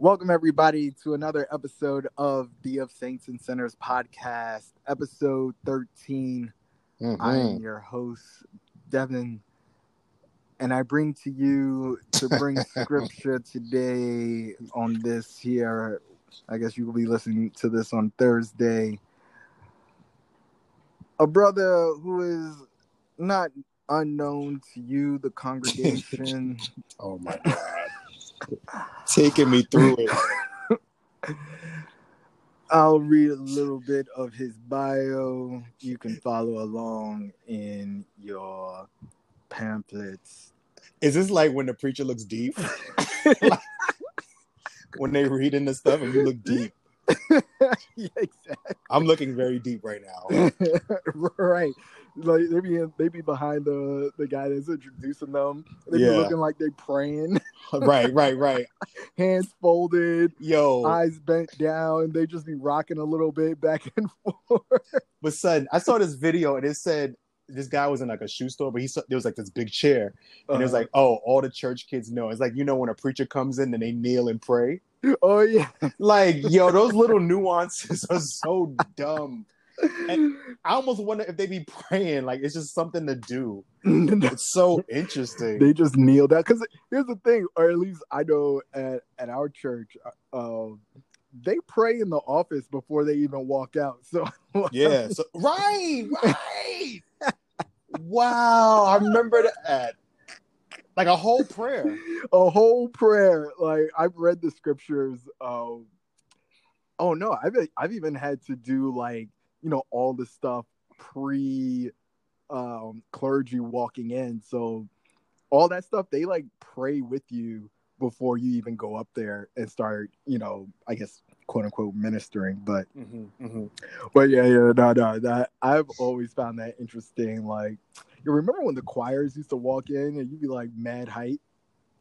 Welcome, everybody, to another episode of the Of Saints and Sinners podcast, episode 13. Mm-hmm. I am your host, Devin, and I bring to you to bring scripture today on this here. I guess you will be listening to this on Thursday. A brother who is not unknown to you, the congregation. Oh my god. Taking me through it. I'll read a little bit of his bio. You can follow along in your pamphlets. Is this like when the preacher looks deep? Like, when they reading the stuff and you look deep. yeah, exactly. I'm looking very deep right now. right. Like they be in, they be behind the the guy that's introducing them. They Yeah. be looking like they praying, right, right, right. hands folded, Yo, eyes bent down. They just be rocking a little bit back and forth. but son, I saw this video and it said this guy was in like a shoe store, but he saw there was like this big chair, and it was Uh, like, oh, all the church kids know. It's like you know when a preacher comes in and they kneel and pray. Oh yeah. Like, yo, those little nuances are so dumb. And I almost wonder if they be praying. Like, it's just something to do. It's so interesting. they just kneel down because here's the thing or at least i know at, at our church uh, they pray in the office before they even walk out so yeah. So right, right. wow, I remember that. Like a whole prayer. a whole prayer like i've read the scriptures um oh no i've i've even had to do like you know all the stuff pre um clergy walking in so all that stuff they like pray with you before you even go up there and start you know i guess quote unquote ministering but Mm-hmm, mm-hmm. But yeah, yeah, no, no. That I've always found that interesting. Like, you remember when the choirs used to walk in and you'd be like mad hype?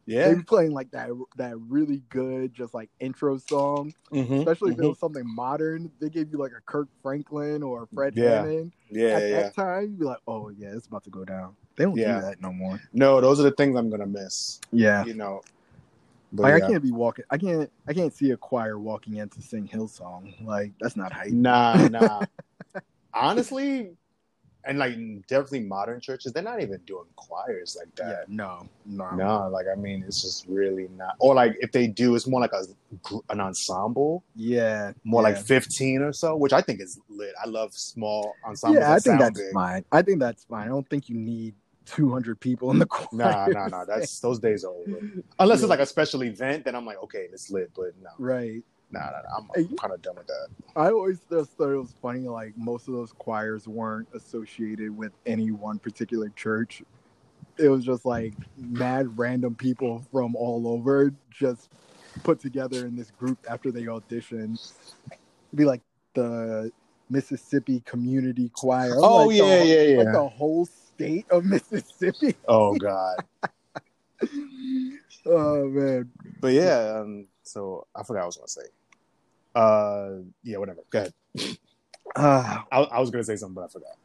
Yeah. They'd be playing like that that really good, just like intro song. Mm-hmm, Especially if it mhm. was something modern. They gave you like a Kirk Franklin or a Fred Yeah. Hammond. Yeah, At yeah. that time, you'd be like, oh yeah, it's about to go down. They don't Yeah. do that no more. No, those are the things I'm gonna miss. Yeah. You know. But Like yeah. I can't be walking. I can't. I can't see a choir walking in to sing Hillsong. Like that's not hype. Nah, nah. Honestly, and like definitely modern churches, they're not even doing choirs like Yeah. that. No. No. No, like I mean, it's just really not. Or like if they do, it's more like a an ensemble, Yeah. more yeah. like fifteen or so, which I think is lit. I love small ensembles. yeah, I think that's big. fine. I think that's fine. I don't think you need 200 people in the choir. Nah, nah, nah. That's those days are over. Unless Yeah. it's like a special event, then I'm like, okay, it's lit. But no, right. Nah, nah, nah. I'm, I'm kind of done with that. I always just thought it was funny. Like most of those choirs weren't associated with any one particular church. It was just like mad random people from all over just put together in this group after they auditioned. It'd be like the Mississippi Community Choir. I'm Oh like, yeah, the, yeah, yeah. Like the whole state of Mississippi. oh god. Oh man. But yeah, um, so I forgot what I was gonna say. Uh, yeah, whatever. Go ahead. Ah, I, I was gonna say something, but I forgot.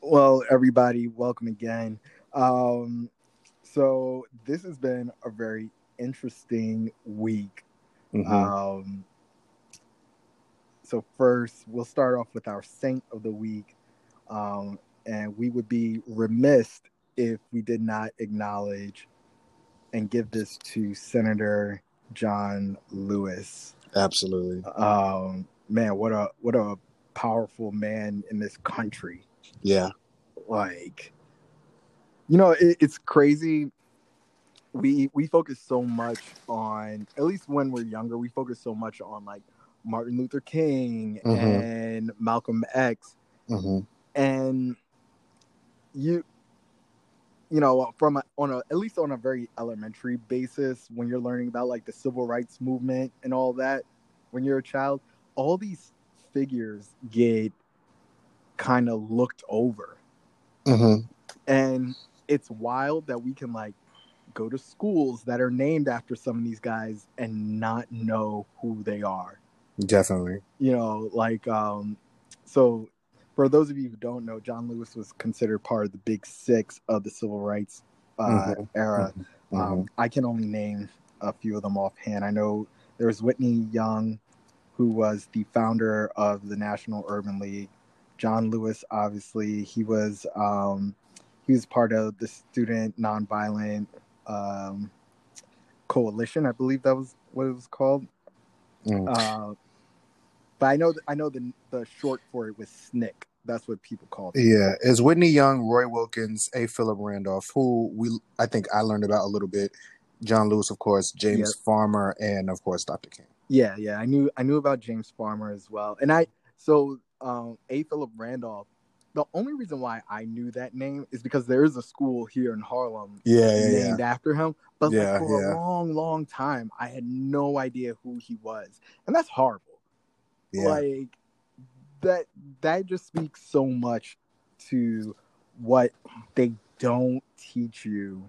well, everybody, welcome again. Um, so this has been a very interesting week. Mm-hmm. Um, so first, we'll start off with our saint of the week, um, and we would be remiss if we did not acknowledge and give this to Senator John Lewis. Absolutely. Um, man, what a what a powerful man in this country. Yeah. like you know it, it's crazy we we focus so much on at least when we're younger we focus so much on like martin luther king Mhm. and malcolm x Mm-hmm. and you you know from a, on a at least on a very elementary basis when you're learning about like the civil rights movement and all that when you're a child all these figures get kind of looked over Mm-hmm. and it's wild that we can like go to schools that are named after some of these guys and not know who they are Definitely. you know like um so for those of you who don't know john lewis was considered part of the big six of the civil rights uh Mhm. era Mhm. um i can only name a few of them offhand. I know there was Whitney Young, who was the founder of the National Urban League. John Lewis, obviously, he was um, he was part of the Student Nonviolent um, Coalition, I believe that was what it was called. Mm. Uh, but I know I know the the short for it was SNCC. That's what people called it. Yeah, it's Whitney Young, Roy Wilkins, A. Philip Randolph, who we I think I learned about a little bit. John Lewis, of course, James Yep. Farmer, and of course Dr. King. Yeah, yeah, I knew I knew about James Farmer as well, and I so um, A. Philip Randolph. The only reason why I knew that name is because there is a school here in Harlem Yeah, yeah, yeah. named after him. But Yeah, like for yeah. a long, long time, I had no idea who he was, and that's horrible. Yeah. Like that that just speaks so much to what they don't teach you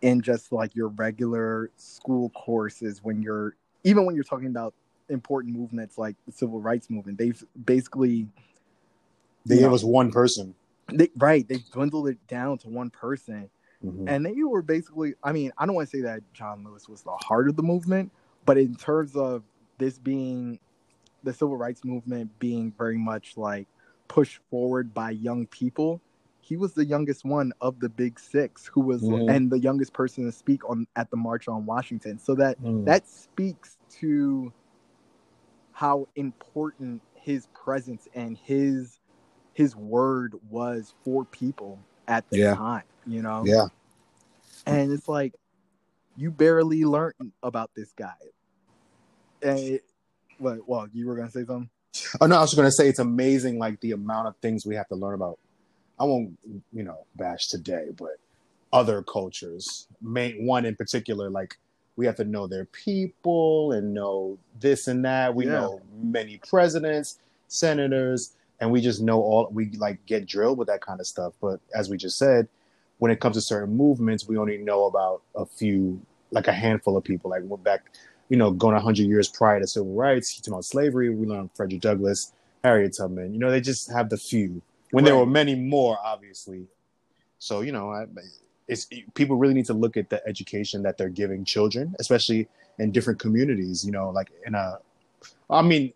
in just like your regular school courses when you're even when you're talking about important movements like the civil rights movement they've basically They gave us one person. they, right they've dwindled it down to one person Mhm. and they were basically i mean i don't want to say that john lewis was the heart of the movement but in terms of this being the civil rights movement being very much like pushed forward by young people he was the youngest one of the big six who was Mhm. and the youngest person to speak on at the march on washington so that Mm. that speaks to how important his presence and his his word was for people at the Yeah. time you know yeah. and it's like you barely learned about this guy and it, what well you were gonna say something Oh no, I was just gonna say it's amazing, like the amount of things we have to learn about. I won't, you know, bash today, but other cultures, main one in particular, like we have to know their people and know this and that. We Yeah. know many presidents, senators, and we just know all. We like get drilled with that kind of stuff. But as we just said, when it comes to certain movements, we only know about a few, like a handful of people. Like we're back you know, going 100 years prior to civil rights, talking about slavery, we learned Frederick Douglass, Harriet Tubman. You know, they just have the few. When there were many more, obviously. So, you know, I, it's people really need to look at the education that they're giving children, especially in different communities. You know, like in a, I mean,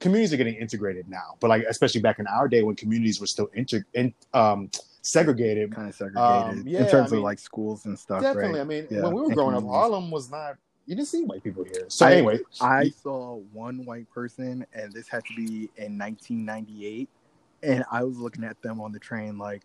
communities are getting integrated now, but like especially back in our day when communities were still inter, in, um, segregated. kind of segregated Um, yeah, in terms I mean, of like schools and stuff Definitely. right I mean, Yeah, when we were growing up. Harlem was not. You didn't see white people here. So I- anyway, I saw one white person, and this had to be in 1998. And I was looking at them on the train, like,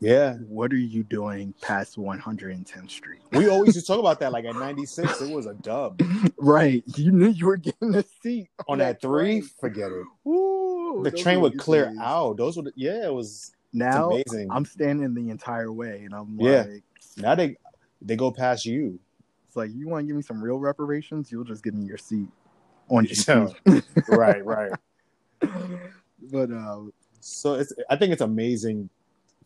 yeah, what are you doing past 110th Street? We always used to talk about that. Like at '96, it was a dub. right. You knew you were getting a seat On that three, train. forget it. Ooh, The train would clear days. out. Those were, the, yeah, it was Now amazing. I'm standing the entire way, and I'm Yeah. like, now they they go past you. it's like you want to give me some real reparations? You'll just give me your seat on. GP. right, right. but uh, So it's I think it's amazing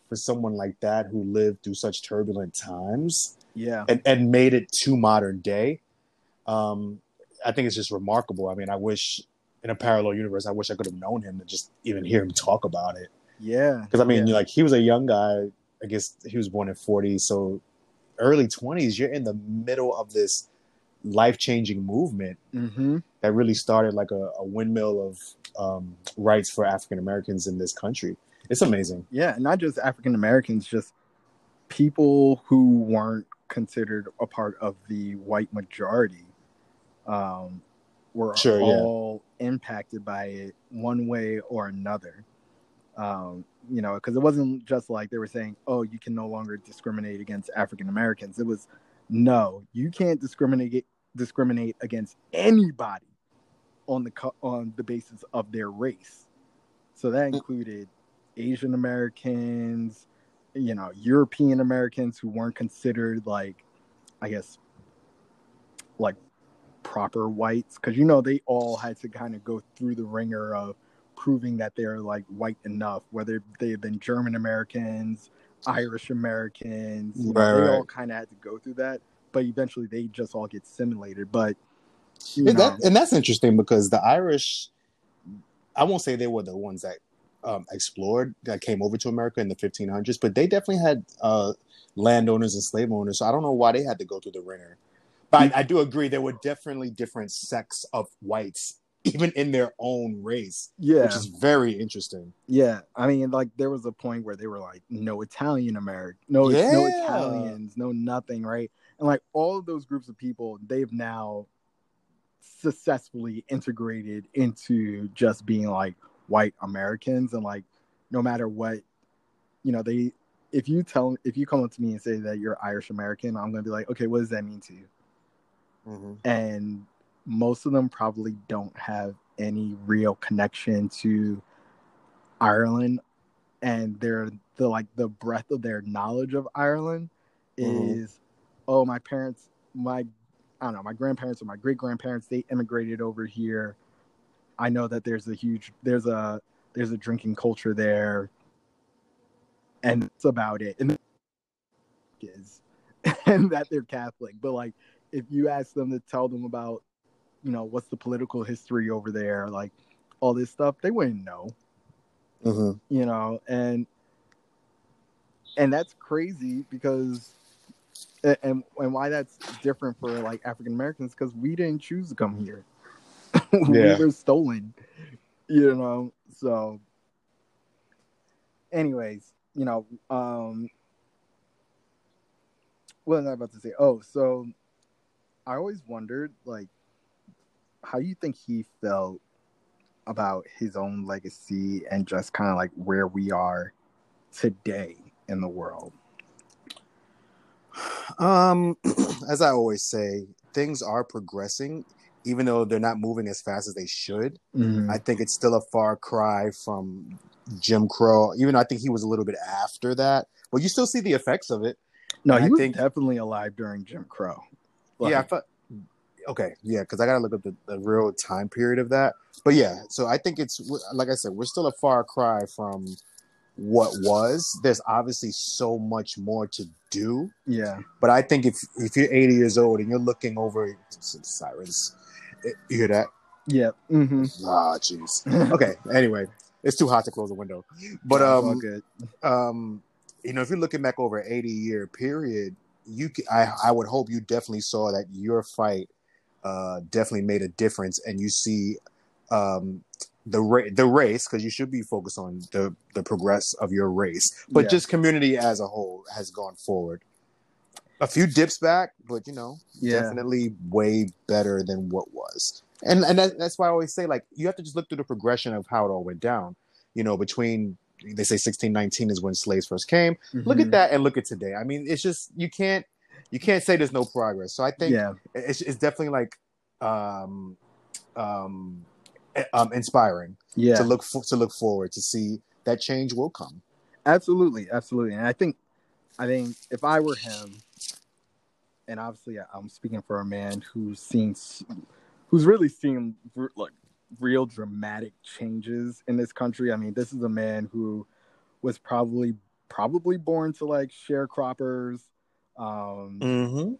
for someone like that who lived through such turbulent times yeah, and, and made it to modern day. Um, I think it's just remarkable. I mean, I wish in a parallel universe, I wish I could have known him to just even hear him talk about it. yeah. Because I mean, yeah. like he was a young guy. I guess he was born in '40, so early 20s. You're in the middle of this life-changing movement hmm that really started like a, a windmill of um, rights for African Americans in this country. It's amazing. yeah, not just African Americans, just people who weren't considered a part of the white majority um, were Sure, yeah. all impacted by it one way or another. Um, you know, because it wasn't just like they were saying, "Oh, you can no longer discriminate against African Americans." It was, no, you can't discriminate discriminate against anybody on the on the basis of their race. So that mm. included Asian Americans, you know, European Americans who weren't considered like, I guess, like proper whites, because you know they all had to kind of go through the ringer of proving that they're like white enough, whether they have been German Americans, Irish Americans, you know, they right. all kind of had to go through that. But eventually, they just all get simulated. But And, that, and that's interesting because the Irish, I won't say they were the ones that um, explored, that came over to America in the 1500s, but they definitely had uh, landowners and slave owners. So I don't know why they had to go through the ringer. But I, I do agree there were definitely different sects of whites, even in their own race, yeah, which is very interesting. yeah. I mean, like there was a point where they were like, no Italian American, no, no Italians, no nothing, right? And like all of those groups of people, they've now successfully integrated into just being like white Americans, and like no matter what, you know, they. If you tell, if you come up to me and say that you're Irish American, I'm gonna be like, okay, what does that mean to you? Mhm. and most of them probably don't have any real connection to Ireland and their the like the breadth of their knowledge of Ireland Mhm. is oh my parents my I don't know my grandparents or my great grandparents they immigrated over here. I know that there's a huge there's a there's a drinking culture there. And that's about it. And is and that they're Catholic. But like if you ask them to tell them about you know what's the political history over there like all this stuff they wouldn't know. Mhm. you know and and that's crazy because and and why that's different for like african americans because we didn't choose to come here we Yeah. were stolen you know so anyways you know um what was i about to say oh so i always wondered like how you think he felt about his own legacy and just kind of like where we are today in the world. Um, as I always say, things are progressing, even though they're not moving as fast as they should. Mm-hmm. I think it's still a far cry from Jim Crow, even though I think he was a little bit after that. But you still see the effects of it. no, I he was think- definitely alive during Jim Crow. Like, yeah, I thought. Okay, yeah, because I gotta look up the, the real time period of that. But yeah, so I think it's like I said, we're still a far cry from what was. There's obviously so much more to do. yeah, But I think if if you're 80 years old and you're looking over sirens, eh, you hear that? yeah. Mm-hmm. Ah, jeez. Okay. Anyway, it's too hot to close the window. But um, good. um, you know, if you're looking back over an 80 year period, you I I would hope you definitely saw that your fight uh definitely made a difference, and you see um the ra- the race because you should be focused on the the progress of your race, but Yeah. just community as a whole has gone forward. A few dips back, but you know, Yeah, definitely way better than what was. And and that, that's why I always say like you have to just look through the progression of how it all went down. You know, between they say 1619 is when slaves first came. Look at Mhm. that and look at today. I mean, it's just you can't you can't say there's no progress. So I think Yeah, it's it's definitely like um um um inspiring yeah. to look for, to look forward to see that change will come. Absolutely, absolutely. And I think, I think if I were him, and obviously I- I'm speaking for a man who's seen, who's really seen like real dramatic changes in this country. I mean, this is a man who was probably probably born to like sharecroppers. Um, Mm-hmm.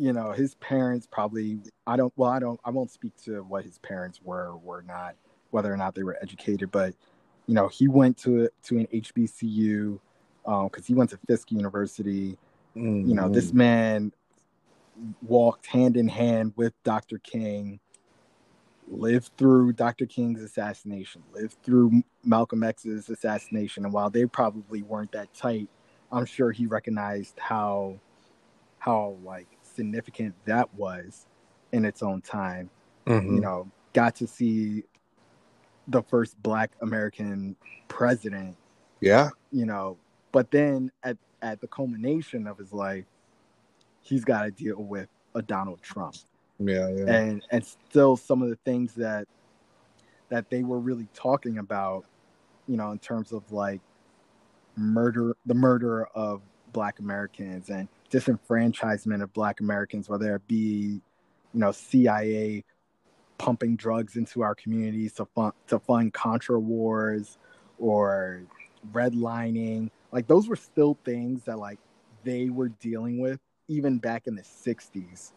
You know, his parents probably. I don't. Well, I don't. I won't speak to what his parents were or were not, whether or not they were educated. But you know, he went to to an HBCU because he went to Fisk University. You know, Mm-hmm. this man walked hand in hand with Dr. King, lived through Dr. King's assassination, lived through Malcolm X's assassination, and while they probably weren't that tight, I'm sure he recognized how how like significant that was in its own time. Mhm. You know, got to see the first Black American president yeah, you know but then at at the culmination of his life he's got to deal with a donald trump yeah, yeah. and and still some of the things that that they were really talking about you know in terms of like murder the murder of black americans and disenfranchisement of black americans whether it be you know cia pumping drugs into our communities to fund to fund contra wars or redlining. Like those were still things that like they were dealing with even back in the 60s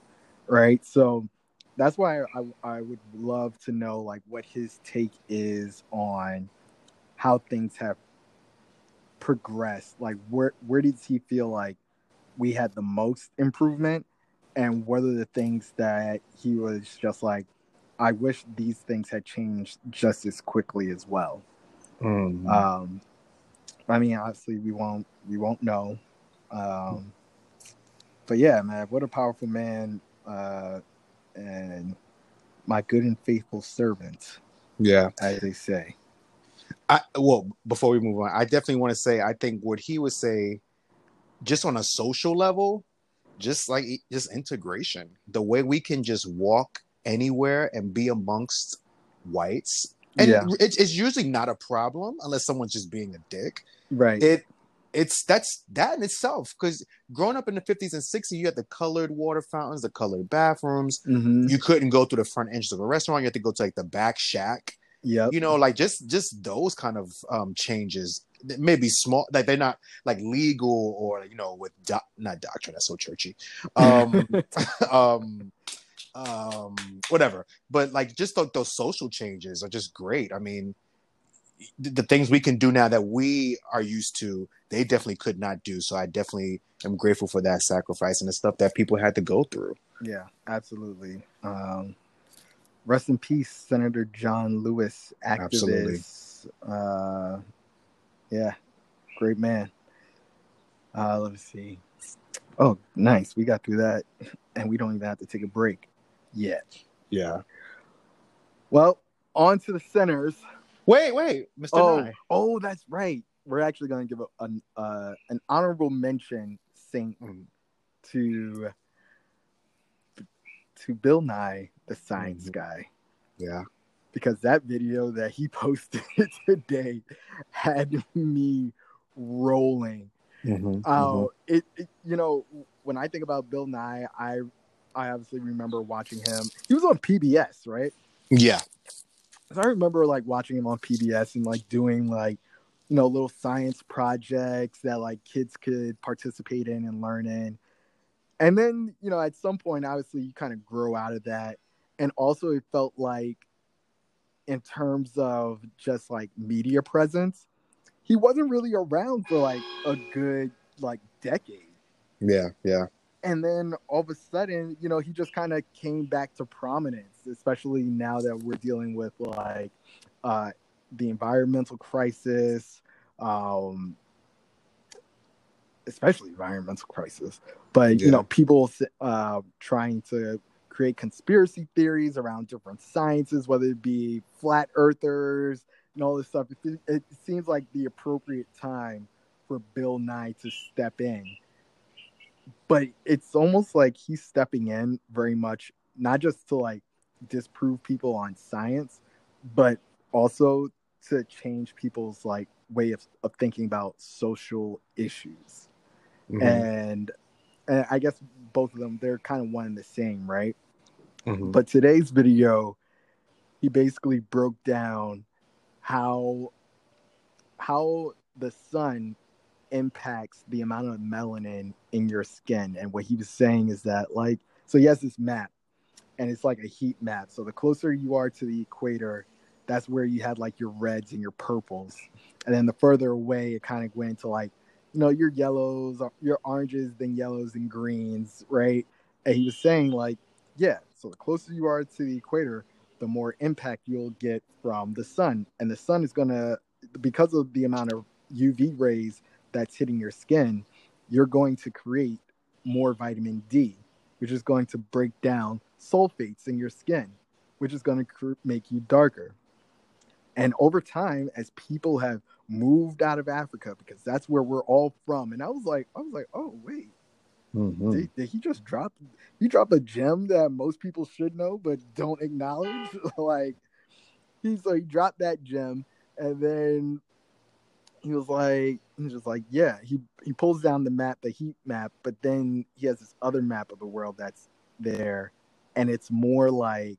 right? So that's why I, I would love to know like what his take is on how things have progressed. Like where where does he feel like we had the most improvement and what are the things that he was just like, I wish these things had changed just as quickly as well. Mhm. Um, I mean, obviously, we won't we won't know. Um, but yeah, man, what a powerful man, uh, and my good and faithful servant, yeah. as they say. I well, before we move on, I definitely want to say I think what he would say, just on a social level, just like just integration, the way we can just walk anywhere and be amongst whites, and Yeah. it, it's usually not a problem unless someone's just being a dick. Right. It it's that's that in itself because growing up in the 50s and 60s you had the colored water fountains the colored bathrooms mm-hmm. you couldn't go through the front entrance of a restaurant you had to go to like the back shack Yep. you know like just just those kind of um changes that may be small like they're not like legal or you know with do- not doctrine that's so churchy. Um um um whatever. But like just th- those social changes are just great. I mean the, the things we can do now that we are used to they definitely could not do. So i definitely am grateful for that sacrifice and the stuff that people had to go through. Yeah, absolutely. Um, rest in peace, Senator John Lewis, activist. Uh, yeah, great man. Uh, let me see. Oh, nice. We got through that, and we don't even have to take a break yet. yeah Well, on to the centers. wait wait mr Oh, Nye. oh, that's right. We're actually going to give a, an uh, an honorable mention, Saint, Mm. to to Bill Nye, the science Mhm. guy, yeah because that video that he posted today had me rolling. Mhm, Oh, it, it you know when I think about Bill Nye, I I obviously remember watching him. He was on PBS, right? Yeah. 'Cause I remember like watching him on PBS and like doing like you know little science projects that like kids could participate in and learn in. And then you know at some point, obviously you kind of grow out of that, and also it felt like in terms of just like media presence, he wasn't really around for like a good like decade yeah yeah and then all of a sudden, you know, he just kind of came back to prominence, especially now that we're dealing with like uh, the environmental crisis, um, especially environmental crisis. But Yeah. you know, people uh, trying to create conspiracy theories around different sciences, whether it be flat earthers and all this stuff. It, it seems like the appropriate time for Bill Nye to step in. But it's almost like he's stepping in very much not just to like disprove people on science but also to change people's like way of, of thinking about social issues. Mhm, and, and i guess both of them they're kind of one and the same right mhm. but today's video he basically broke down how how the sun impacts the amount of melanin in your skin. And what he was saying is that like so he has this map and it's like a heat map. So the closer you are to the equator that's where you had like your reds and your purples. And then the further away it kind of went to like you know your yellows your oranges then yellows and greens right? And he was saying like yeah so the closer you are to the equator the more impact you'll get from the sun. And the sun is going to because of the amount of uv rays that's hitting your skin you're going to create more vitamin d which is going to break down sulfates in your skin which is going to cr- make you darker. And over time as people have moved out of africa because that's where we're all from and i was like i was like oh wait Mhm. did, did he just drop he dropped a gem that most people should know but don't acknowledge like he so he dropped that gem and then he was like he was just like yeah he he pulls down the map the heat map but then he has this other map of the world that's there and it's more like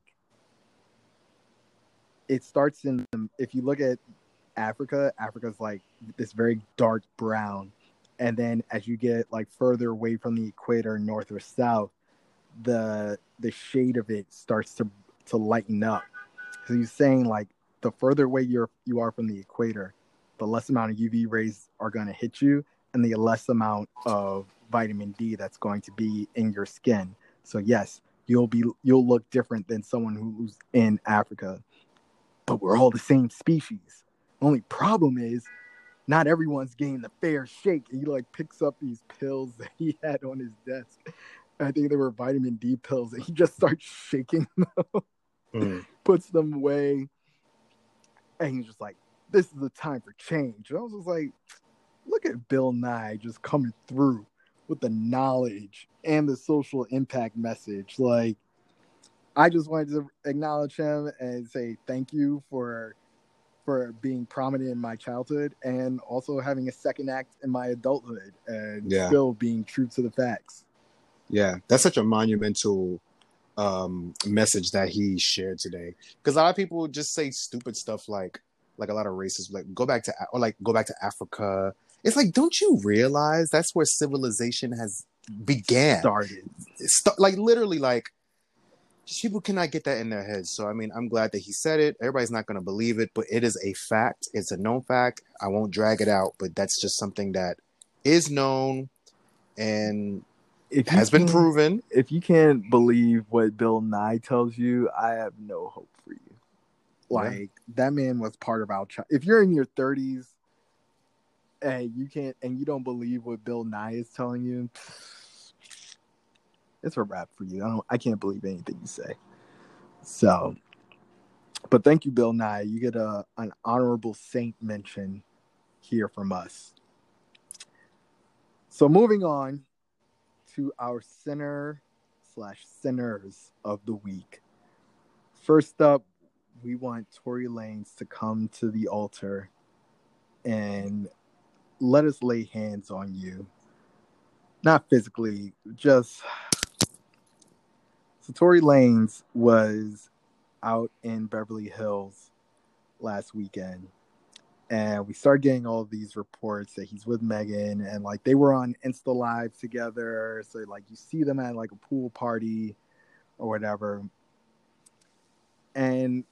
it starts in if you look at africa africa's like this very dark brown and then as you get like further away from the equator north or south the the shade of it starts to to lighten up so he's saying like the further away you're you are from the equator the less amount of uv rays are going to hit you and the less amount of vitamin d that's going to be in your skin So yes, you'll be you'll look different than someone who's in Africa. But we're all the same species. Only problem is not everyone's getting the fair shake. And he like picks up these pills that he had on his desk. I think they were vitamin D pills, and he just starts shaking them, mm. puts them away, and he's just like, "This is the time for change." And I was just like, "Look at Bill Nye just coming through with the knowledge and the social impact message." Like, I just wanted to acknowledge him and say thank you for for being prominent in my childhood and also having a second act in my adulthood and yeah. still being true to the facts. Yeah, that's such a monumental um, message that he shared today. Because a lot of people just say stupid stuff like, like a lot of racists, like go back to or like go back to Africa. It's like, don't you realize that's where civilization has began? Started. St- like literally, like people cannot get that in their heads. So I mean, I'm glad that he said it. Everybody's not going to believe it, but it is a fact. It's a known fact. I won't drag it out, but that's just something that is known and it has been proven. If you can't believe what Bill Nye tells you, I have no hope for you. Like yeah. that man was part of our child. If you're in your 30s and you can't and you don't believe what Bill Nye is telling you, it's a wrap for you. I don't I can't believe anything you say. So but thank you, Bill Nye. You get a an honorable saint mention here from us. So moving on to our sinner slash sinners of the week. First up, we want Tory Lanez to come to the altar and let us lay hands on you. Not physically, just so Tory Lanez was out in Beverly Hills last weekend, and we started getting all these reports that he's with Megan, and like they were on Insta Live together. So like you see them at like a pool party or whatever. And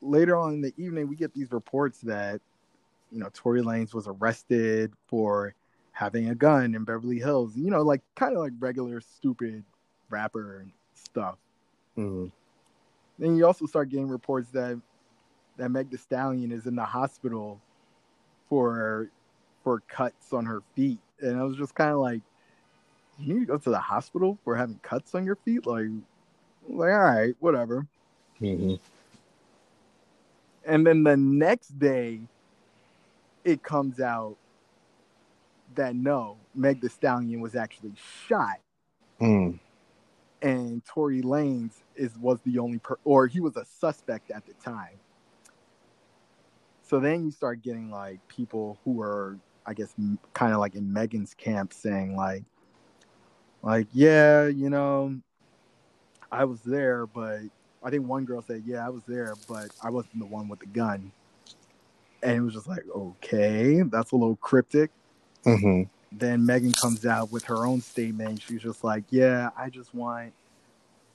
later on in the evening, we get these reports that you know Tory Lanez was arrested for having a gun in Beverly Hills. You know, like kind of like regular stupid rapper stuff. Mm-hmm. Then you also start getting reports that that Meg Thee Stallion is in the hospital for for cuts on her feet, and I was just kind of like, you need to go to the hospital for having cuts on your feet, like, like all right, whatever. Mm-hmm. And then the next day, it comes out that no, Meg Thee Stallion was actually shot. Mm and Tory Lanez is was the only per or he was a suspect at the time. So then you start getting like people who are, I guess, m- kind of like in Megan's camp saying like, like yeah, you know, I was there, but I think one girl said, yeah, I was there, but I wasn't the one with the gun. And it was just like, okay, that's a little cryptic. Mm-hmm then Megan comes out with her own statement. She's just like, "Yeah, I just want,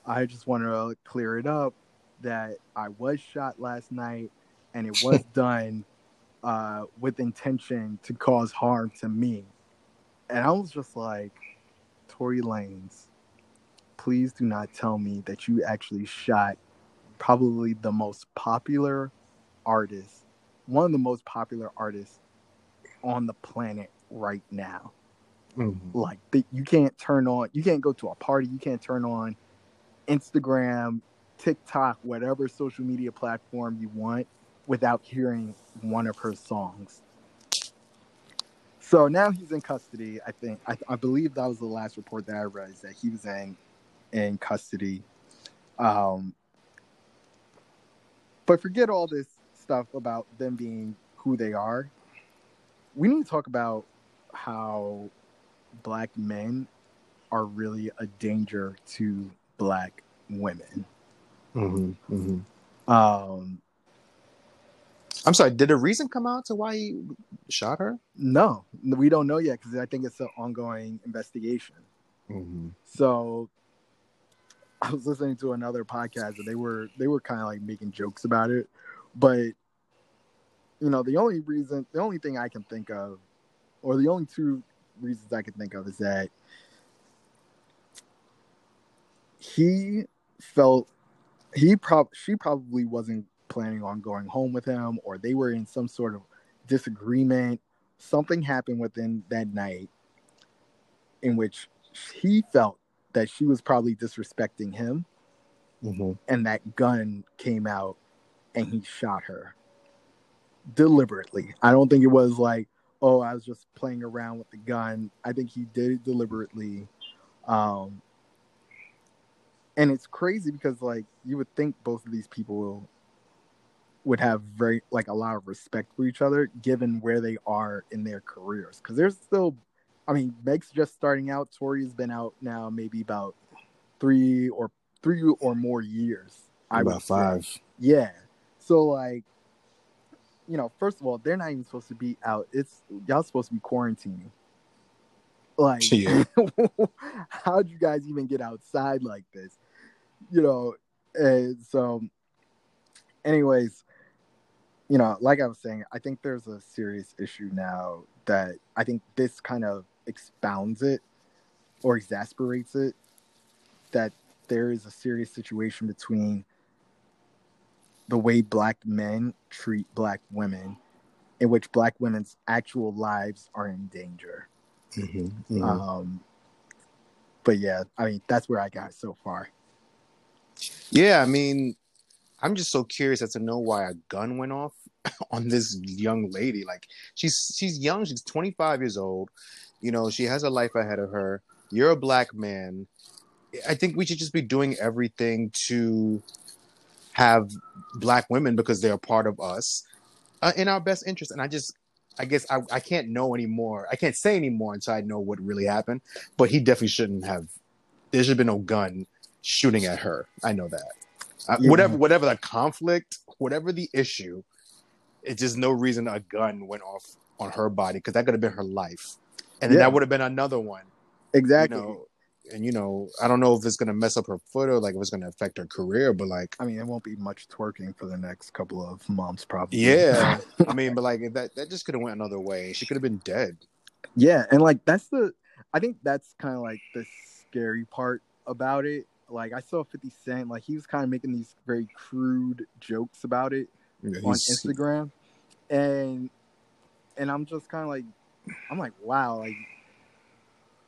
I just want to clear it up that I was shot last night, and it was done uh, with intention to cause harm to me." And I was just like, "Tory Lanez, please do not tell me that you actually shot probably the most popular artist, one of the most popular artists on the planet right now. Mm-hmm. Like the, you can't turn on, you can't go to a party, you can't turn on Instagram, TikTok, whatever social media platform you want without hearing one of her songs. So now he's in custody. I think I, I believe that was the last report that I read is that he was in in custody. Um, but forget all this stuff about them being who they are. We need to talk about how black men are really a danger to black women. Mm-hmm, mm-hmm. Um, I'm sorry. Did a reason come out to why he shot her? No, we don't know yet because I think it's an ongoing investigation. Mm-hmm. So, I was listening to another podcast and they were they were kind of like making jokes about it, but you know the only reason the only thing I can think of, or the only two reasons I can think of is that he felt he prob she probably wasn't planning on going home with him or they were in some sort of disagreement something happened within that night in which he felt that she was probably disrespecting him Mm-hmm. and that gun came out and he shot her deliberately i don't think it was like oh i was just playing around with the gun. I think he did it deliberately. Um and it's crazy because like you would think both of these people would have very like a lot of respect for each other given where they are in their careers. Because there's still i mean meg's just starting out. Tory's been out now maybe about three or three or more years I About say. five. yeah. So like you know first of all they're not even supposed to be out. It's y'all supposed to be quarantining. Like Yeah. how'd you guys even get outside like this? You know and so anyways you know like i was saying i think there's a serious issue now that i think this kind of expounds it or exasperates it that there is a serious situation between the way black men treat black women in which black women's actual lives are in danger Mm-hmm. Mhm. um but yeah i mean that's where i got so far Yeah, I mean, I'm just so curious as to know why a gun went off on this young lady. Like she's she's young, she's 25 years old. You know, she has a life ahead of her. You're a black man. I think we should just be doing everything to have black women because they're a part of us uh, in our best interest. And I just, I guess I, I can't know anymore. I can't say anymore until I know what really happened. But he definitely shouldn't have. There should have been no gun shooting at her. I know that. Uh, Yeah. Whatever, whatever the conflict, whatever the issue, it's just no reason a gun went off on her body because that could have been her life, and then Yeah. that would have been another one. exactly You know, and you know, I don't know if it's gonna mess up her foot or like if it's gonna affect her career, but like, i mean it won't be much twerking for the next couple of months probably yeah, I mean, but like that that just could have went another way. She could have been dead. yeah and like that's the i think that's kind of like the scary part about it like i saw 50 cent like he was kind of making these very crude jokes about it Yeah, on Instagram, and and I'm just kind of like, I'm like, wow, like,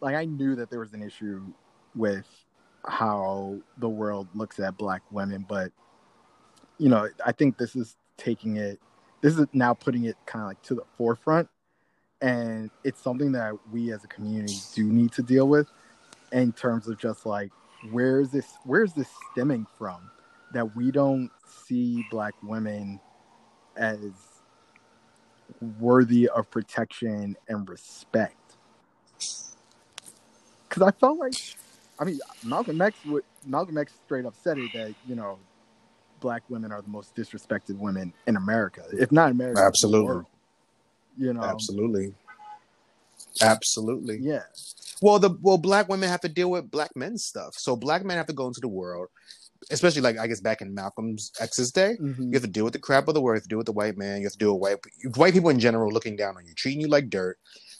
like I knew that there was an issue with how the world looks at black women, but you know, I think this is taking it, this is now putting it kind of like to the forefront, and it's something that we as a community do need to deal with in terms of just like where is this where is this stemming from that we don't see black women as worthy of protection and respect. Because I felt like, I mean, Malcolm X would Malcolm X straight up said it that you know, black women are the most disrespected women in America, if not America, Absolutely. world. You know, Absolutely. Absolutely. yeah, Well, the well, black women have to deal with black men's stuff. So black men have to go into the world, especially like I guess back in Malcolm's X's day. Mhm. You have to deal with the crap of the world. You have to deal with the white man. You have to deal with white white people in general looking down on you, treating you like dirt.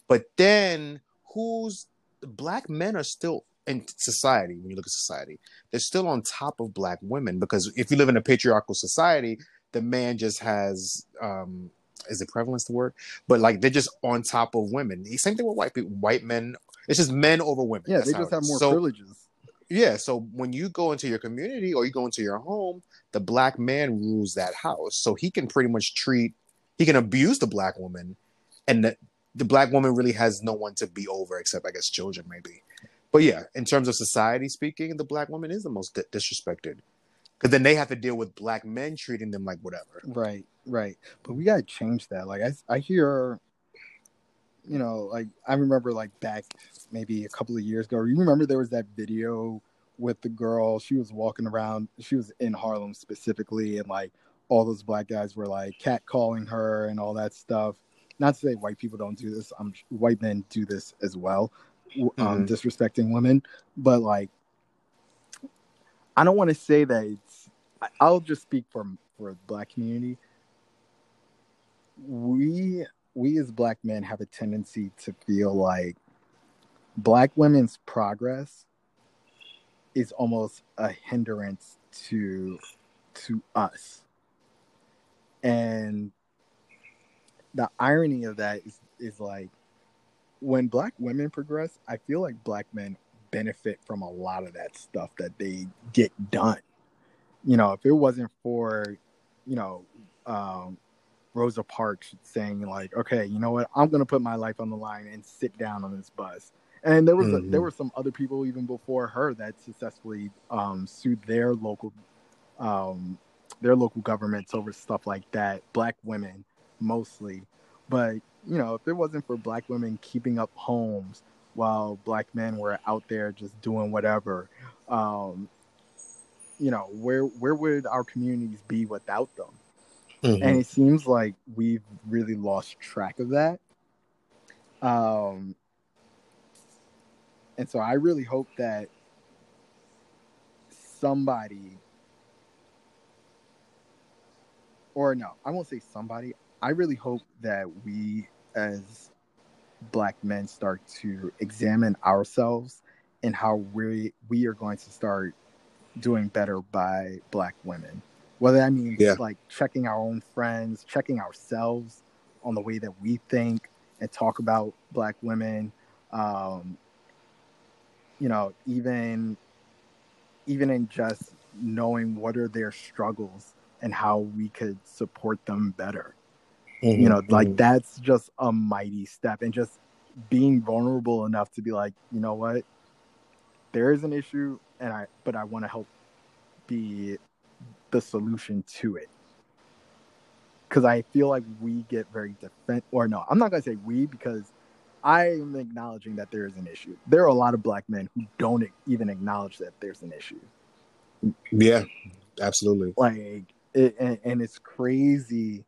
But then, who's black men are still in society? When you look at society, they're still on top of black women because if you live in a patriarchal society, the man just has um is it prevalence the word? But like they're just on top of women. Same thing with white people. White men. It's just men over women. yeah, That's they just have more So- privileges. yeah, so when you go into your community or you go into your home, the black man rules that house. So he can pretty much treat, he can abuse the black woman, and the, the black woman really has no one to be over except, I guess, children, maybe. But yeah, in terms of society speaking, the black woman is the most di- disrespected. Because then they have to deal with black men treating them like whatever. Right, right. But we gotta change that. Like I, I hear, you know, like I remember like back maybe a couple of years ago. You remember there was that video with the girl. She was walking around. She was in Harlem specifically, and like all those black guys were like catcalling her and all that stuff. Not to say white people don't do this. I'm white men do this as well, um, Mhm. disrespecting women. But like, I don't want to say that it's. I'll just speak for for the black community. We we as black men have a tendency to feel like black women's progress is almost a hindrance to to us. And the irony of that is is like when black women progress, I feel like black men benefit from a lot of that stuff that they get done. You know, if it wasn't for, you know, um, Rosa Parks saying like, okay, you know what, I'm gonna put my life on the line and sit down on this bus. And there was mm-hmm. a, there were some other people even before her that successfully um, sued their local um, their local governments over stuff like that. Black women mostly, but you know, if it wasn't for black women keeping up homes while black men were out there just doing whatever, um, you know, where where would our communities be without them? Mm-hmm. And it seems like we've really lost track of that. Um, and so I really hope that somebody, or no, I won't say somebody. I really hope that we as black men start to examine ourselves and how we we are going to start doing better by black women. Whether that means yeah. like checking our own friends, checking ourselves on the way that we think and talk about black women. Um, you know, even even in just knowing what are their struggles and how we could support them better. Mm-hmm, you know, mm-hmm. like that's just a mighty step and just being vulnerable enough to be like, you know what? There is an issue and I but I want to help be the solution to it. Cuz I feel like we get very defense or no, I'm not going to say we because I am acknowledging that there is an issue. There are a lot of black men who don't even acknowledge that there's an issue. Yeah, absolutely. Like, it, and, and it's crazy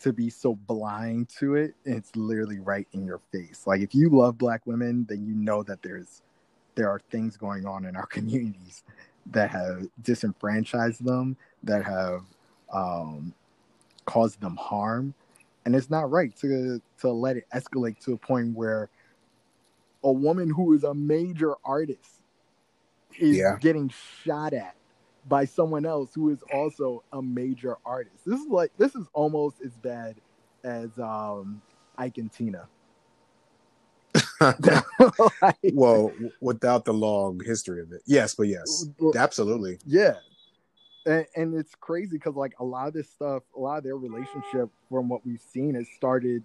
to be so blind to it it's literally right in your face. Like if you love black women then you know that there's there are things going on in our communities that have disenfranchised them that have um, caused them harm. And it's not right to to let it escalate to a point where a woman who is a major artist is yeah. getting shot at by someone else who is also a major artist. This is like this is almost as bad as um Ike and Tina. like, well, without the long history of it, yes, but yes, absolutely, yeah. And, and it's crazy because like a lot of this stuff, a lot of their relationship, from what we've seen, has started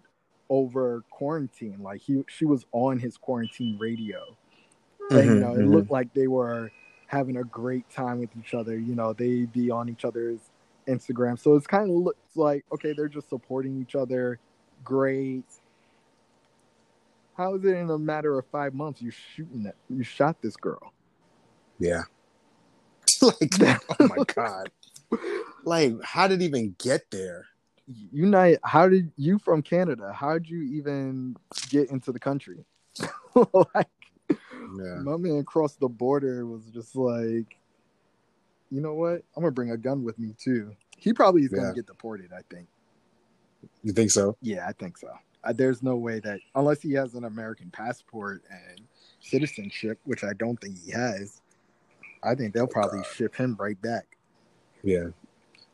over quarantine. Like he, she was on his quarantine radio, and mm-hmm, you know, it mm-hmm. looked like they were having a great time with each other. You know, they be on each other's Instagram. So it's kind of looks like okay, they're just supporting each other. Great. How is it in a matter of five months you shooting that you shot this girl? Yeah. like that. oh my god. Like how did it even get there? You know, how did you from Canada? How did you even get into the country? like yeah. My man crossed the border was just like, you know what? I'm gonna bring a gun with me too. He probably is gonna get deported. I think. You think so? Yeah, I think so. Uh, there's no way that unless he has an American passport and citizenship, which I don't think he has. I think they'll oh, probably God. ship him right back. Yeah,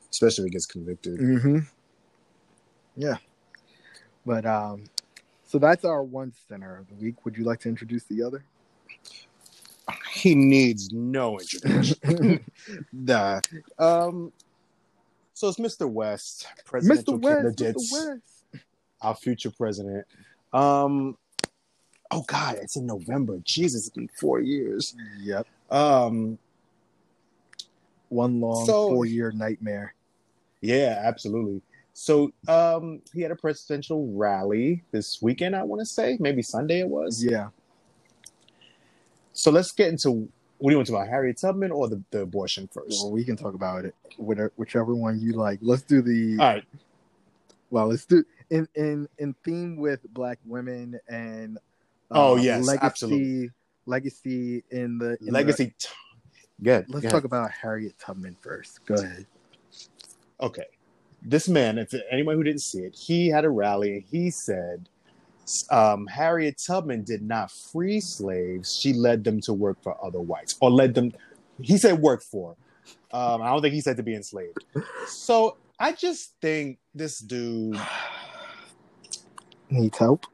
especially if he gets convicted. Mm-hmm. Yeah, but um, so that's our one center of the week. Would you like to introduce the other? He needs no introduction. nah. Um, so it's Mr. West, presidential Mr. West, candidates, Mr. West. our future president. Um, oh God, it's in November. Jesus, it's been four years. Yep. Um, one long so, four-year nightmare. Yeah, absolutely. So um, he had a presidential rally this weekend. I want to say maybe Sunday it was. Yeah. So let's get into what do you want to talk about, Harriet Tubman or the, the abortion first? Well, we can talk about it, whichever one you like. Let's do the. All right. Well, let's do in in in theme with Black women and. Uh, oh yes, legacy, absolutely. Legacy in the in legacy. The, Good. Let's Go talk ahead. about Harriet Tubman first. Go ahead. Okay, this man, if anyone who didn't see it, he had a rally and he said um, Harriet Tubman did not free slaves. She led them to work for other whites, or led them He said work for. Um, I don't think he said to be enslaved. So I just think this dude needs help.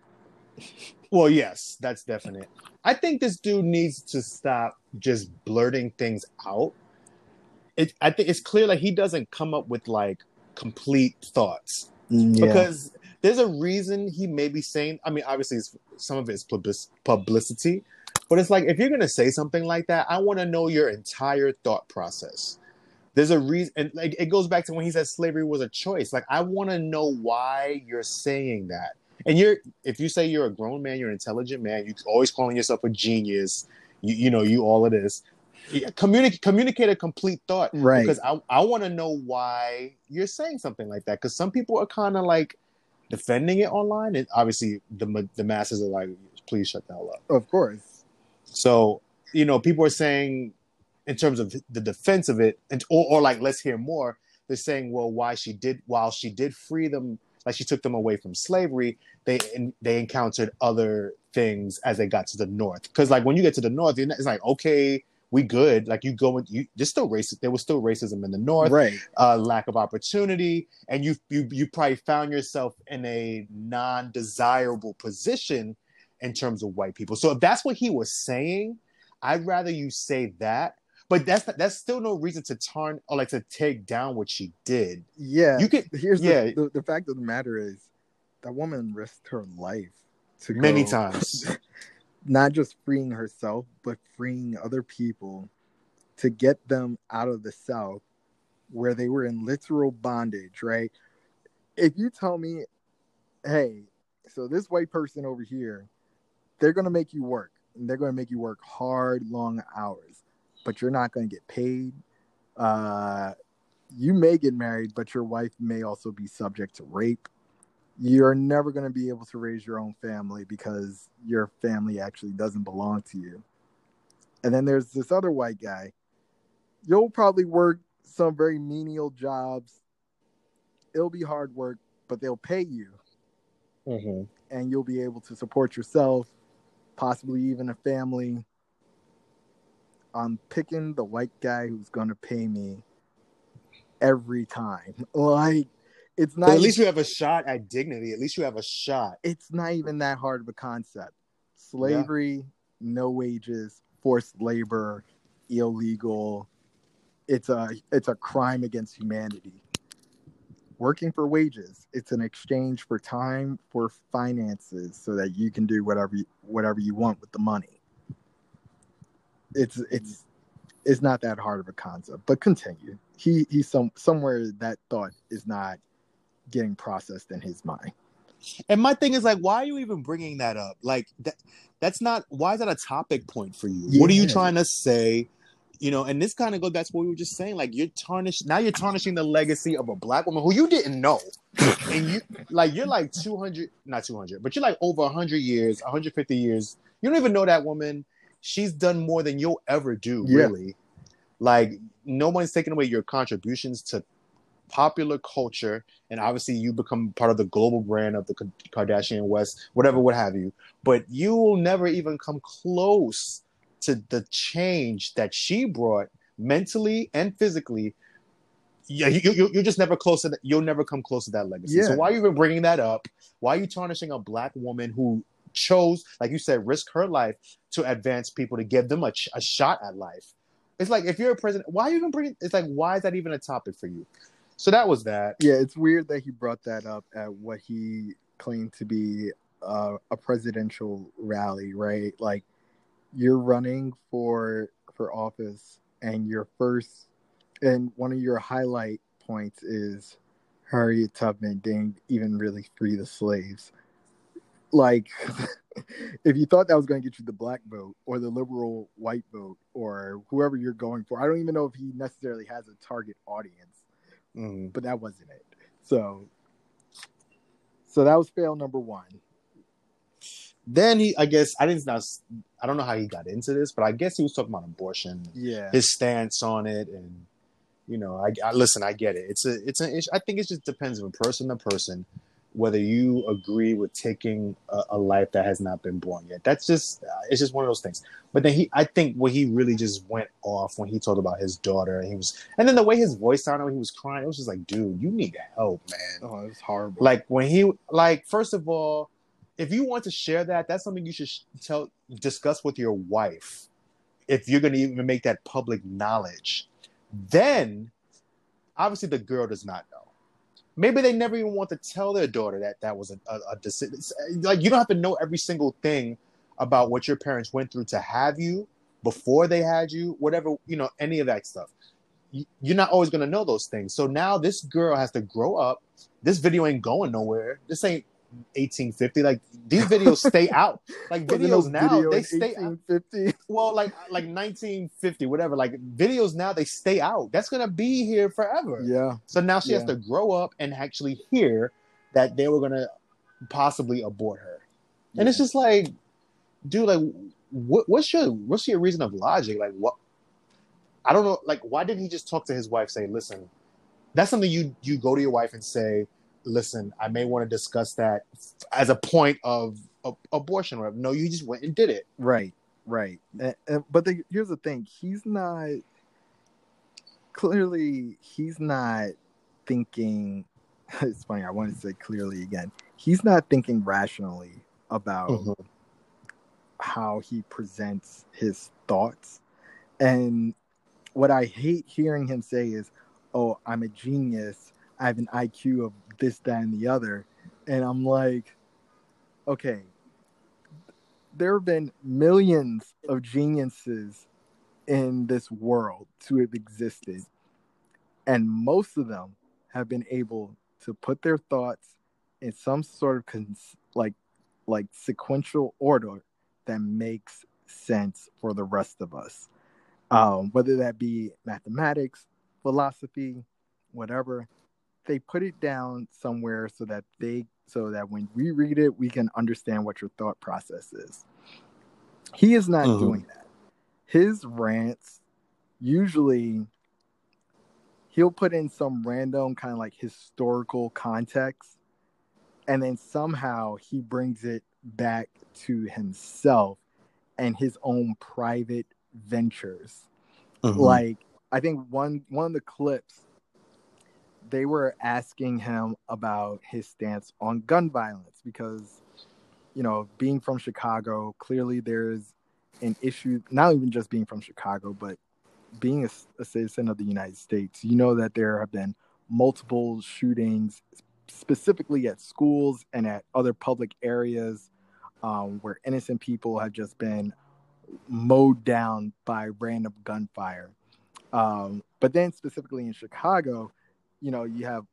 Well, yes, that's definite. I think this dude needs to stop just blurting things out. It, I think it's clear like he doesn't come up with like complete thoughts Mm, Yeah. because there's a reason he may be saying. I mean, obviously, it's, some of it's publicity, but it's like if you're gonna say something like that, I want to know your entire thought process. There's a reason, and like it goes back to when he said slavery was a choice. Like I want to know why you're saying that. And you're, if you say you're a grown man, you're an intelligent man, you're always calling yourself a genius. You, you know, you all it is. Communicate, communicate a complete thought right. because I, I want to know why you're saying something like that because some people are kind of like defending it online and obviously the the masses are like please shut the hell up of course. so you know people are saying in terms of the defense of it and or, or like let's hear more they're saying well why she did while she did free them like she took them away from slavery they they encountered other things as they got to the north because like when you get to the north you're not- it's like okay we good like you go and you there's still racist there was still racism in the north Right. uh, lack of opportunity, and you you you probably found yourself in a non-desirable position in terms of white people. So if that's what he was saying, I'd rather you say that. But that's that's still no reason to turn or like to take down what she did. Yeah. You could Here's yeah. the, the the fact of the matter is that woman risked her life to many go- times. not just freeing herself, but freeing other people to get them out of the South where they were in literal bondage, right? If you tell me, hey, so this white person over here, they're going to make you work and they're going to make you work hard, long hours, but you're not going to get paid. Uh, you may get married, but your wife may also be subject to rape you're never going to be able to raise your own family because your family actually doesn't belong to you. And then there's this other white guy. You'll probably work some very menial jobs. It'll be hard work, but they'll pay you Mhm. and you'll be able to support yourself, possibly even a family. I'm picking the white guy who's going to pay me every time. Like, it's not But at least you have a shot at dignity. At least you have a shot. it's not even that hard of a concept. Slavery, no wages, forced labor, illegal. It's a it's a crime against humanity. Working for wages, it's an exchange for time for finances so that you can do whatever you, whatever you want with the money. It's it's it's not that hard of a concept, but continue. He he's some somewhere that thought is not getting processed in his mind. And my thing is like, why are you even bringing that up? Like that, that's not. Why is that a topic point for you? What are you trying to say? You know, and this kind of goes back to what we were just saying. Like you're tarnished now. You're tarnishing the legacy of a black woman who you didn't know, and you like you're like 200, not 200, but you're like over 100 years, 150 years. You don't even know that woman. She's done more than you'll ever do. Yeah. Really, like no one's taking away your contributions to popular culture and obviously you become part of the global brand of the Kardashian West, whatever, what have you. But you will never even come close to the change that she brought mentally and physically. Yeah, you, you, you're just never close to that. You'll never come close to that legacy. So why are you even bringing that up? Why are you tarnishing a black woman who chose, like you said, risk her life to advance people to give them a, a shot at life? It's like if you're a president, why are you even bringing? It's like why is that even a topic for you? So that was that. Yeah, it's weird that he brought that up at what he claimed to be uh, a presidential rally, right? Like you're running for for office, and your first and one of your highlight points is Harriet Tubman didn't even really free the slaves. Like, if you thought that was going to get you the black vote or the liberal white vote or whoever you're going for, I don't even know if he necessarily has a target audience Mhm. but that wasn't it. So, so that was fail number one. Then he, I guess, I didn't know. I don't know how he got into this, but I guess he was talking about abortion, Yeah, his stance on it, and you know, I, I listen. I get it. It's a, it's an issue. I think it just depends from person to person. Whether you agree with taking a, a life that has not been born yet. That's just uh, it's just one of those things. But then he, I think, what he really just went off when he told about his daughter, and he was, and then the way his voice sounded when he was crying, it was just like, dude, you need help, man. Oh, it's horrible. Like when he, like first of all, if you want to share that, that's something you should tell, discuss with your wife. If you're going to even make that public knowledge, then obviously the girl does not know maybe they never even want to tell their daughter that that was a, a, a decision. Uh, like you don't have to know every single thing about what your parents went through to have you before they had you, whatever you know, any of that stuff. You're not always gonna know those things. So now this girl has to grow up. This video ain't going nowhere. This ain't 1850. Like these videos stay out. Like videos now they stay 1850. Out. Well, like like 1950, whatever. Like videos now they stay out. That's gonna be here forever. Yeah. So now she yeah. has to grow up and actually hear that they were gonna possibly abort her. Yeah. And it's just like, dude, like what, what's your what's your reason of logic? Like what I don't know, like why didn't he just talk to his wife, say, listen, that's something you you go to your wife and say, listen, I may want to discuss that as a point of, abortion. Or no, you just went and did it. Right, right. And, and, but the, here's the thing: he's not clearly he's not thinking. It's funny. I want to say clearly again. He's not thinking rationally about mm-hmm. how he presents his thoughts, and what I hate hearing him say is, "Oh, I'm a genius. I have an IQ of this, that, and the other. And I'm like, okay, there have been millions of geniuses in this world to have existed. And most of them have been able to put their thoughts in some sort of cons- like like sequential order that makes sense for the rest of us. Um, whether that be mathematics, philosophy, whatever they put it down somewhere so that they so that when we read it we can understand what your thought process is he is not mm-hmm. doing that his rants usually he'll put in some random kind of like historical context and then somehow he brings it back to himself and his own private ventures mm-hmm. like i think one one of the clips they were asking him about his stance on gun violence because, you know, being from Chicago, clearly there's an issue, not even just being from Chicago, but being a, a citizen of the United States. You know that there have been multiple shootings, specifically at schools and at other public areas um, where innocent people have just been mowed down by random gunfire. Um, but then, specifically in Chicago, you know, you have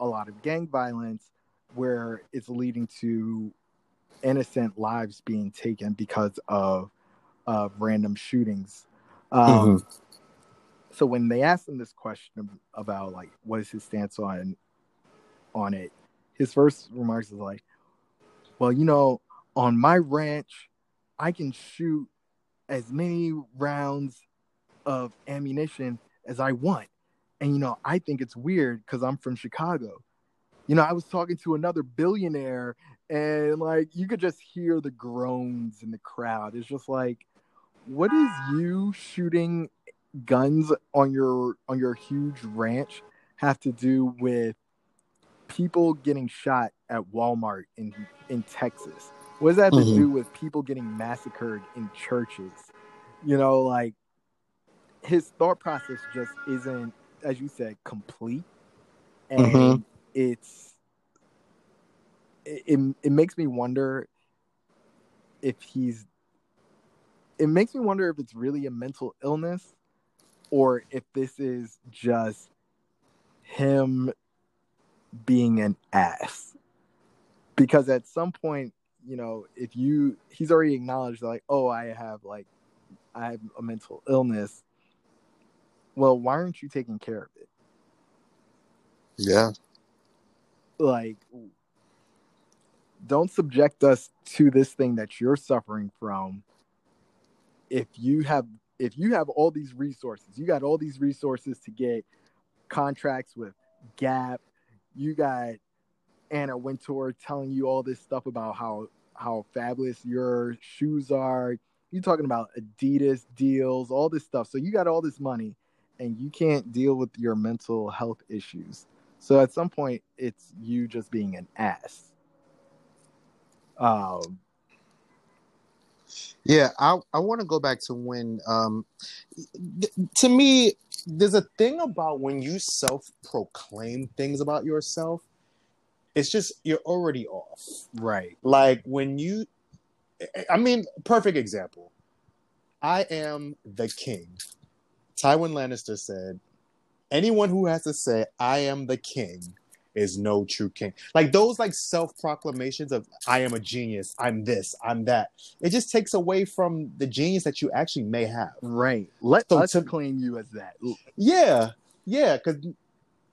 a lot of gang violence where it's leading to innocent lives being taken because of of random shootings. Um, mm-hmm. So when they asked him this question about like what is his stance on on it, his first remarks is like, "Well, you know, on my ranch, I can shoot as many rounds of ammunition as I want. And you know, I think it's weird because I'm from Chicago. You know, I was talking to another billionaire, and like you could just hear the groans in the crowd. It's just like, what is you shooting guns on your on your huge ranch have to do with people getting shot at Walmart in in Texas? What does that have mm-hmm. to do with people getting massacred in churches? You know, like his thought process just isn't as you said, complete, and mm-hmm. it's it, it, it makes me wonder if he's it makes me wonder if it's really a mental illness or if this is just him being an ass. Because at some point you know if you he's already acknowledged like oh i have like i have a mental illness well, why aren't you taking care of it? Yeah. Like, don't subject us to this thing that you're suffering from. If you have if you have all these resources, you got all these resources to get contracts with Gap, you got Anna Wintour telling you all this stuff about how how fabulous your shoes are. You're talking about Adidas deals, all this stuff. So you got all this money and you can't deal with your mental health issues. So at some point, it's you just being an ass. Um, Yeah, I I want to go back to when um th- to me there's a thing about when you self-proclaim things about yourself it's just you're already off. right. Like when you I mean perfect example. I am the king. Tywin Lannister said anyone who has to say I am the king is no true king. Like those like self-proclamations of I am a genius, I'm this, I'm that. It just takes away from the genius that you actually may have. Right. Let So us to- claim you as that. Yeah, yeah, because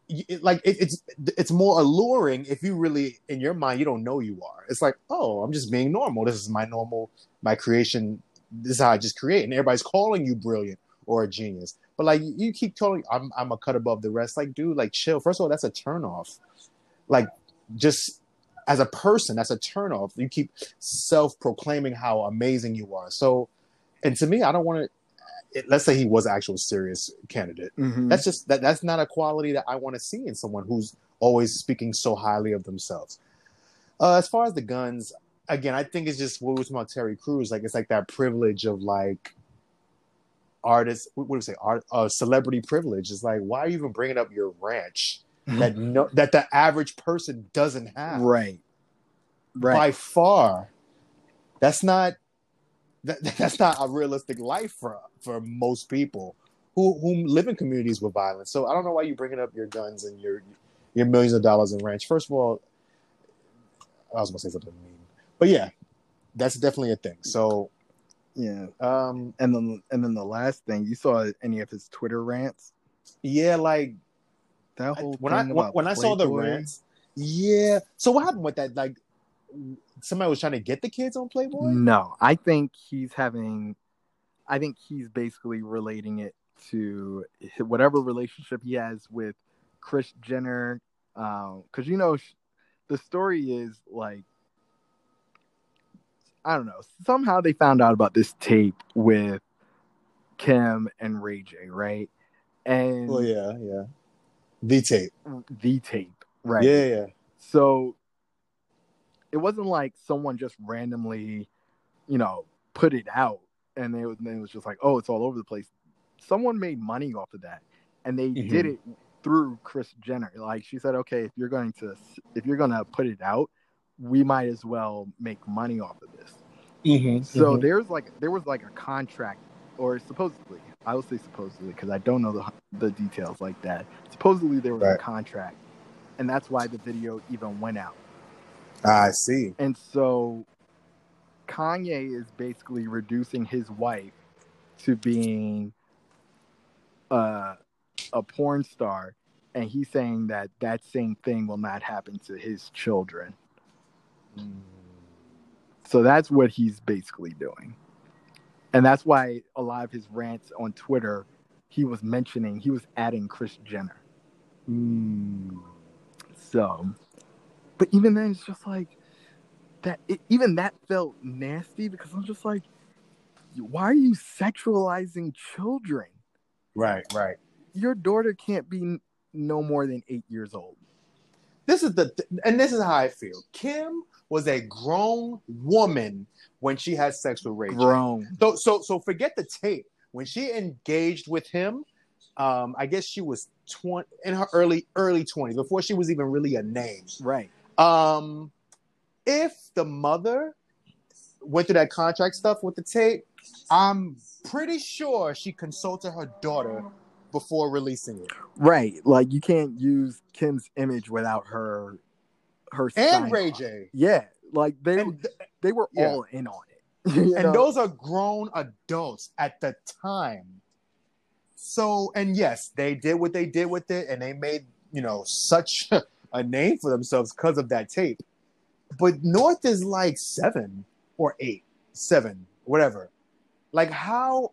it, like it, it's it's more alluring if you really in your mind you don't know you are. It's like, oh, I'm just being normal. This is my normal, my creation. This is how I just create, and everybody's calling you brilliant or a genius. But like you keep telling, I'm I'm a cut above the rest. Like, dude, like chill. First of all, that's a turnoff. Like, just as a person, that's a turnoff. You keep self-proclaiming how amazing you are. So, and to me, I don't want to. Let's say he was an actual serious candidate Mhm. that's just that that's not a quality that I want to see in someone who's always speaking so highly of themselves. Uh, as far as the guns, again, I think it's just what we were talking about Terry Crews. Like it's like that privilege of like artists. What do we say? Art, uh, celebrity privilege. It's like why are you even bringing up your ranch that no that the average person doesn't have right. Right. By far. That's not that, that's not a realistic life for for most people who who live in communities with violence. So I don't know why you're bringing up your guns and your your millions of dollars in ranch. First of all, I was gonna say something mean, but yeah, that's definitely a thing. So yeah. um, And then and then the last thing, you saw any of his Twitter rants? yeah, like That I- whole when I thing when, when I saw the rants, yeah. So what happened with that? Like somebody was trying to get the kids on Playboy. No, I think he's having. I think he's basically relating it to whatever relationship he has with Chris Jenner, because you know the story is like I don't know. Somehow they found out about this tape with Kim and Ray J, right? And Oh yeah, yeah. The tape. the tape, right? Yeah, yeah. So it wasn't like someone just randomly, you know, put it out and it was, and it was just like, oh, it's all over the place. Someone made money off of that, and they Mhm. did it through Chris Jenner. Like she said, okay, if you're going to if you're going to put it out, we might as well make money off of this. Mm-hmm. So there's like there was like a contract, or supposedly, I will say supposedly because I don't know the the details like that. Supposedly there was a contract, and that's why the video even went out. I see. And so Kanye is basically reducing his wife to being uh, a porn star, and he's saying that that same thing will not happen to his children. So that's what he's basically doing. And that's why a lot of his rants on Twitter, he was mentioning, he was adding Chris Jenner. Mm. So, but even then, it's just like that. It, even that felt nasty because I'm just like, why are you sexualizing children? Right, right. Your daughter can't be no more than eight years old. This is the th- and this is how I feel. Kim was a grown woman when she had sex with Ray. J. Grown. So so so forget the tape. When she engaged with him, um, I guess she was twenty in her early early twenties before she was even really a name. Right. Um, if the mother went through that contract stuff with the tape, I'm pretty sure she consulted her daughter before releasing it. Right. Like you can't use Kim's image without her her And Ray. J. Yeah. Like they th- they were yeah. all in on it. And know? those are grown adults at the time. So, and yes, they did what they did with it, and they made, you know, such a name for themselves because of that tape. But North is like seven or eight, seven, whatever. Like, how?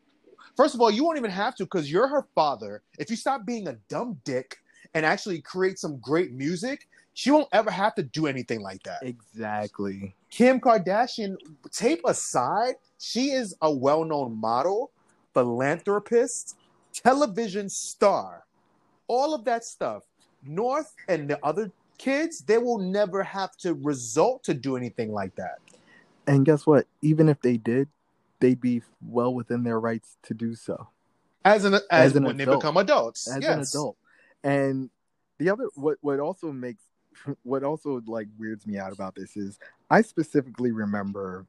First of all, you won't even have to because you're her father. If you stop being a dumb dick and actually create some great music, she won't ever have to do anything like that. Exactly. Kim Kardashian, tape aside, she is a well-known model, philanthropist, television star, all of that stuff. North and the other kids, they will never have to result to do anything like that. And guess what? Even if they did, they'd be well within their rights to do so As an as, As an when they adult. become adults. as yes. an adult. And the other what what also makes what also like weirds me out about this is I specifically remember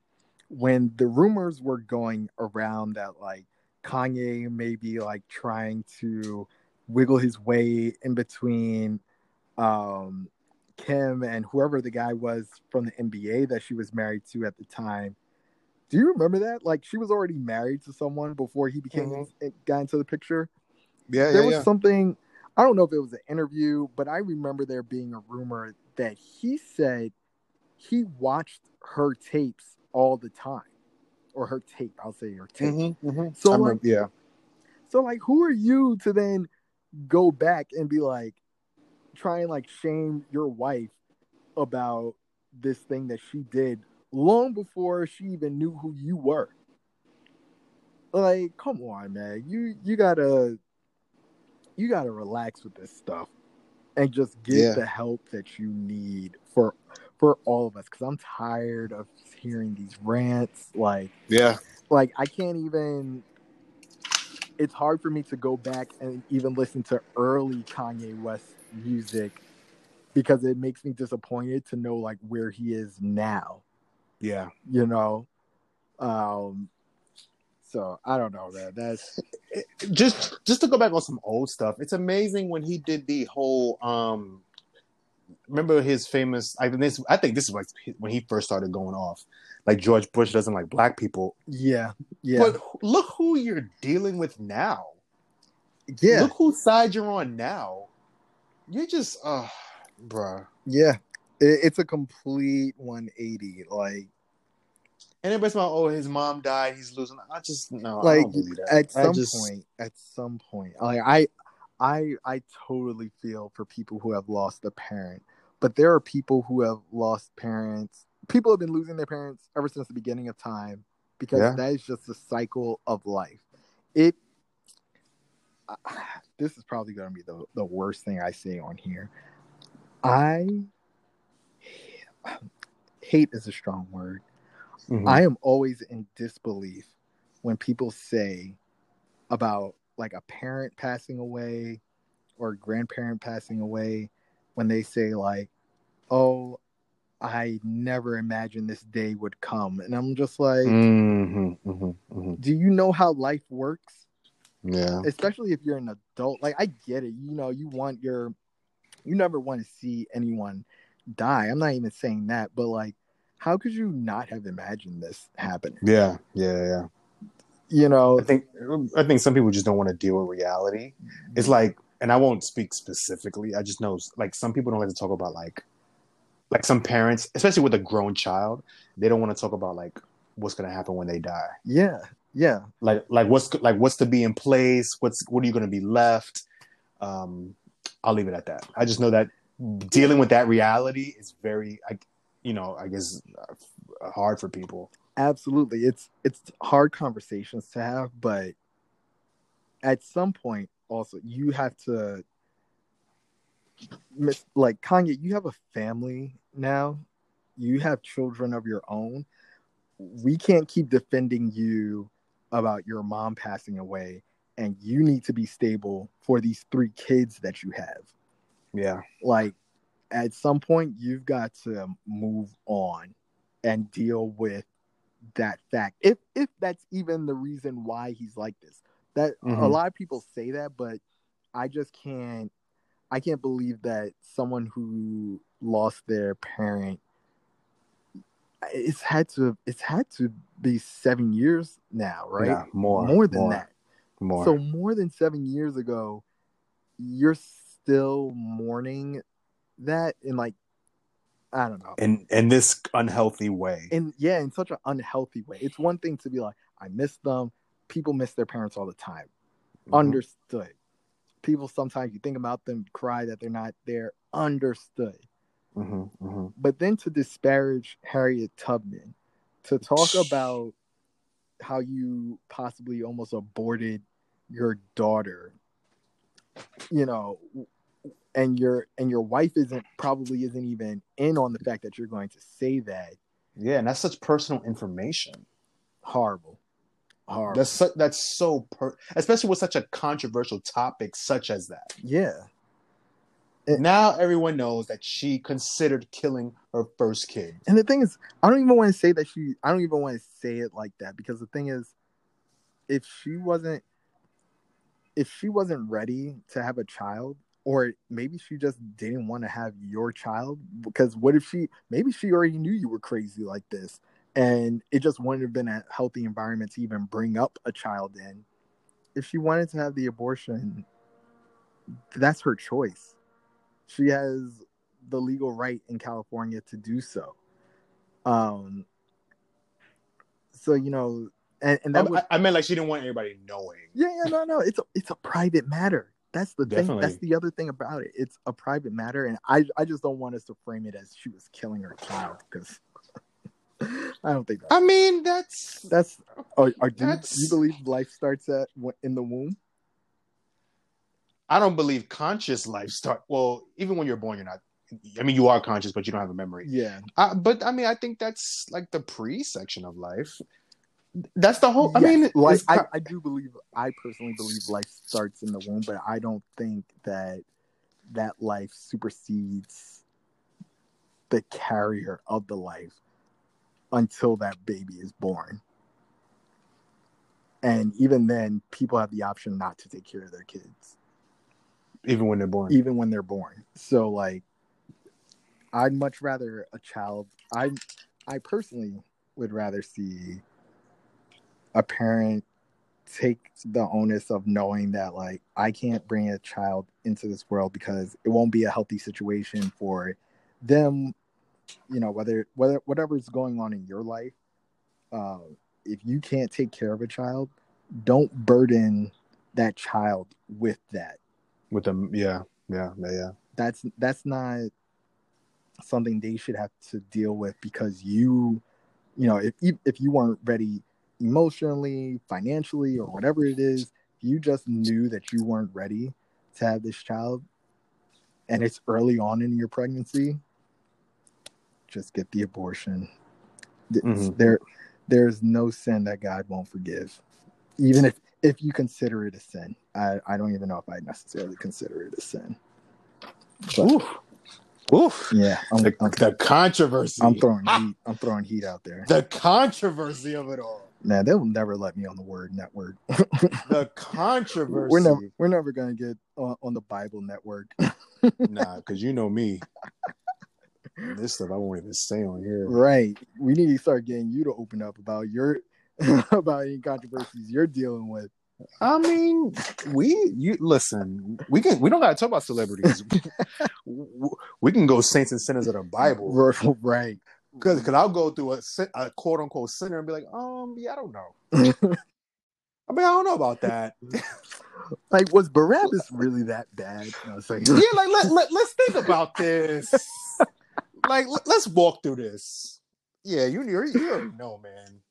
when the rumors were going around that like Kanye may be like trying to wiggle his way in between um Kim and whoever the guy was from the NBA that she was married to at the time. Do you remember that? Like she was already married to someone before he became Mhm. got into the picture Yeah, there yeah, was yeah. something I don't know if it was an interview, but I remember there being a rumor that he said he watched her tapes all the time. Or her tape, I'll say her tape. Mhm, mhm. So, I like- yeah. So like who are you to then go back and be like try and like shame your wife about this thing that she did long before she even knew who you were? Like, come on, man. You you gotta you gotta relax with this stuff and just get Yeah. the help that you need for for all of us because i'm tired of hearing these rants like Yeah. like I can't even. It's hard for me to go back and even listen to early Kanye West music because it makes me disappointed to know like where he is now. Yeah. You know, um. So I don't know, man. That's just just to go back on some old stuff it's amazing when he did the whole um remember his famous i think this i think this is like when he first started going off like george bush doesn't like black people yeah, yeah, but look who you're dealing with now yeah, look whose side you're on now you're just uh bruh yeah. It, it's a complete 180. Like, and everybody's about oh his mom died he's losing. I just no i like don't that. at some just- point at some point like i i i totally feel for people who have lost a parent. But there are people who have lost parents. People have been losing their parents ever since the beginning of time because Yeah. that is just the cycle of life. It this is probably going to be the, the worst thing i say on here. I hate is a strong word Mhm. I am always in disbelief when people say about like a parent passing away or a grandparent passing away when they say like, "Oh, I never imagined this day would come." And I'm just like, Mhm, mhm, mhm. "Do you know how life works?" yeah Especially if you're an adult. Like I get it. You know, you want your you never want to see anyone die. I'm not even saying that, but like how could you not have imagined this happening? yeah yeah yeah You know, I think I think some people just don't want to deal with reality. It's like, and I won't speak specifically. I just know like some people don't like to talk about like, like some parents, especially with a grown child, they don't want to talk about like what's gonna happen when they die. Yeah, yeah, Like like what's like what's to be in place. What's what are you gonna be left? Um, I'll leave it at that. I just know that dealing with that reality is very, I, you know, I guess uh, hard for people. absolutely. It's it's hard conversations to have, but at some point, also you have to, miss like Kanye. You have a family now. You have children of your own. We can't keep defending you about your mom passing away, and you need to be stable for these three kids that you have. Yeah, like at some point you've got to move on and deal with that fact if if that's even the reason why he's like this that a Mhm. lot of people say that but i just can't i can't believe that someone who lost their parent it's had to it's had to be seven years now right Yeah, more more than more, that More. so more than seven years ago, you're still mourning that in like I don't know. in in this unhealthy way. In yeah, in such an unhealthy way. It's one thing to be like, I miss them. People miss their parents all the time. Mhm. Understood. People sometimes you think about them, cry that they're not there. Understood. hmm hmm But then to disparage Harriet Tubman, to talk about how you possibly almost aborted your daughter, you know, and your and your wife isn't probably isn't even in on the fact that you're going to say that. Yeah, and that's such personal information. Horrible. Horrible. That's so, that's so per, especially with such a controversial topic such as that. yeah. Now everyone knows that she considered killing her first kid. And the thing is, I don't even want to say that she. I don't even want to say it like that because the thing is, if she wasn't, if she wasn't ready to have a child, or maybe she just didn't want to have your child, because what if she? Maybe she already knew you were crazy like this, and it just wouldn't have been a healthy environment to even bring up a child in. If she wanted to have the abortion, that's her choice. She has the legal right in California to do so. Um, so you know, and, and that I, was I meant like she didn't want everybody knowing. yeah, yeah, no, no, it's a it's a private matter. That's the thing. That's the other thing about it. It's a private matter, and I I just don't want us to frame it as she was killing her child because I don't think that, I mean, that's that's. Or, or do you, That's- you believe life starts at in the womb? I don't believe conscious life start. Well, even when you're born, you're not. I mean, you are conscious, but you don't have a memory. Yeah, Uh, but I mean, I think that's like the pre-section of life. That's the whole. I Yes, mean, like I, I do believe I personally believe life starts in the womb, but I don't think that that life supersedes the carrier of the life until that baby is born. And even then, people have the option not to take care of their kids, even when they're born. even when they're born. So, like, I'd much rather a child. I, I personally would rather see a parent take the onus of knowing that like I can't bring a child into this world because it won't be a healthy situation for them. You know whether whether whatever's going on in your life, uh, if you can't take care of a child, don't burden that child with that. with them, yeah, yeah, yeah, yeah. That's that's not something they should have to deal with because you, you know, if if you weren't ready emotionally, financially, or whatever it is, if you just knew that you weren't ready to have this child, and it's early on in your pregnancy, just get the abortion. Mhm. There, there's no sin that God won't forgive, even if if you consider it a sin. I I don't even know if I necessarily consider it a sin. But, Oof, oof. yeah, I'm, The, I'm, the controversy. I'm throwing heat. I'm throwing heat out there. the controversy of it all. Man, they'll never let me on the word network. The controversy. we're never we're never gonna get on, on the Bible network. nah, because you know me. This stuff I won't even say on here. right. We need to start getting you to open up about your about any controversies you're dealing with. I mean, we you listen. We can we don't gotta talk about celebrities. we can go saints and sinners of the Bible right. Because because I'll go through a, a quote unquote center and be like, um, yeah, I don't know. I mean, I don't know about that. Like, was Barabbas really that bad? No, like, yeah, like let, let let's think about this. like let, us walk through this. Yeah, you you you already know, man.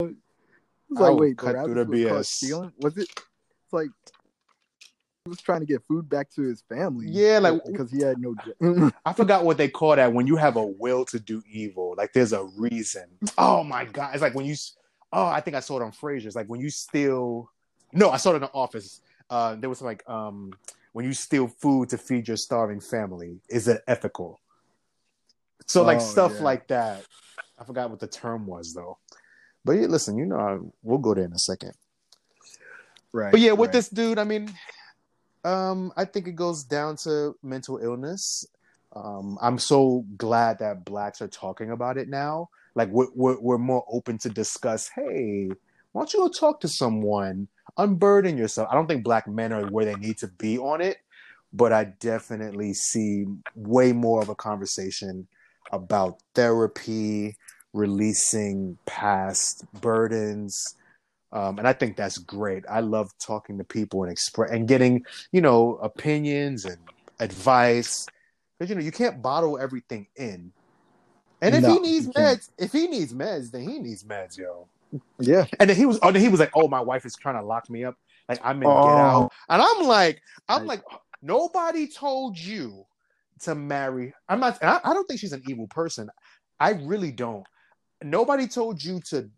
It's I like, would wait, cut Barabbas through the was BS. stealing? Was it? It's like was trying to get food back to his family. Yeah, like- because he had no. I forgot what they call that when you have a will to do evil. Like there's a reason. Oh my god! It's like when you. s- Oh, I think I saw it on Frasier. It's like when you steal. No, I saw it in the office. Uh, there was like um, when you steal food to feed your starving family. Is it ethical? So like Oh, stuff yeah. like that. I forgot what the term was though. But yeah, listen, you know, I- we'll go there in a second. right. But yeah, with right. this dude, I mean, um, I think it goes down to mental illness. Um, I'm so glad that blacks are talking about it now. Like we're, we're we're more open to discuss. Hey, why don't you go talk to someone? Unburden yourself. I don't think black men are where they need to be on it, but I definitely see way more of a conversation about therapy, releasing past burdens, um, and I think that's great. I love talking to people and express and getting, you know, opinions and advice. because you know you can't bottle everything in. And if No, he needs meds, if he needs meds, then he needs meds, yo. Yeah. And then he was, oh, then he was like, "Oh, my wife is trying to lock me up. Like I'm in get Oh. out." And I'm like, I'm like, nobody told you to marry. I'm not. I, I don't think she's an evil person. I really don't. Nobody told you to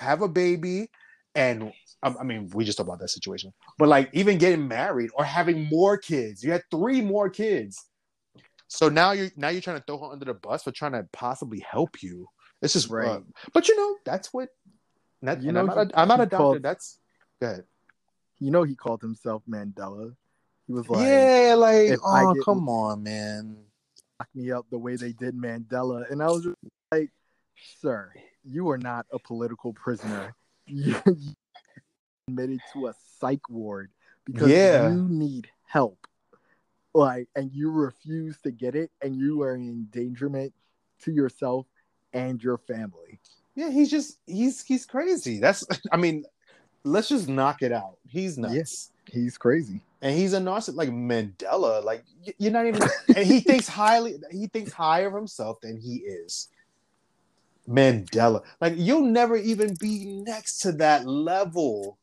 have a baby, and I, I mean, we just talked about that situation. But like, even getting married or having more kids, you had three more kids. So now you're now you're trying to throw her under the bus for trying to possibly help you. It's just Right. but you know that's what. That, You know, I'm not, a, I'm not a doctor. called- That's good. You know he called himself Mandela. He was like, yeah, like oh come on, man. lock me up the way they did Mandela. And I was just like, sir, you are not a political prisoner. You, admitted to a psych ward because Yeah. you need help. Like, and you refuse to get it, and you are in endangerment to yourself and your family. Yeah, he's just he's he's crazy. That's I mean, let's just knock it out. He's nuts. Yes. He's crazy. And he's a narcissist like Mandela. Like you're not even and he thinks highly he thinks higher of himself than he is. Mandela. Like you'll never even be next to that level.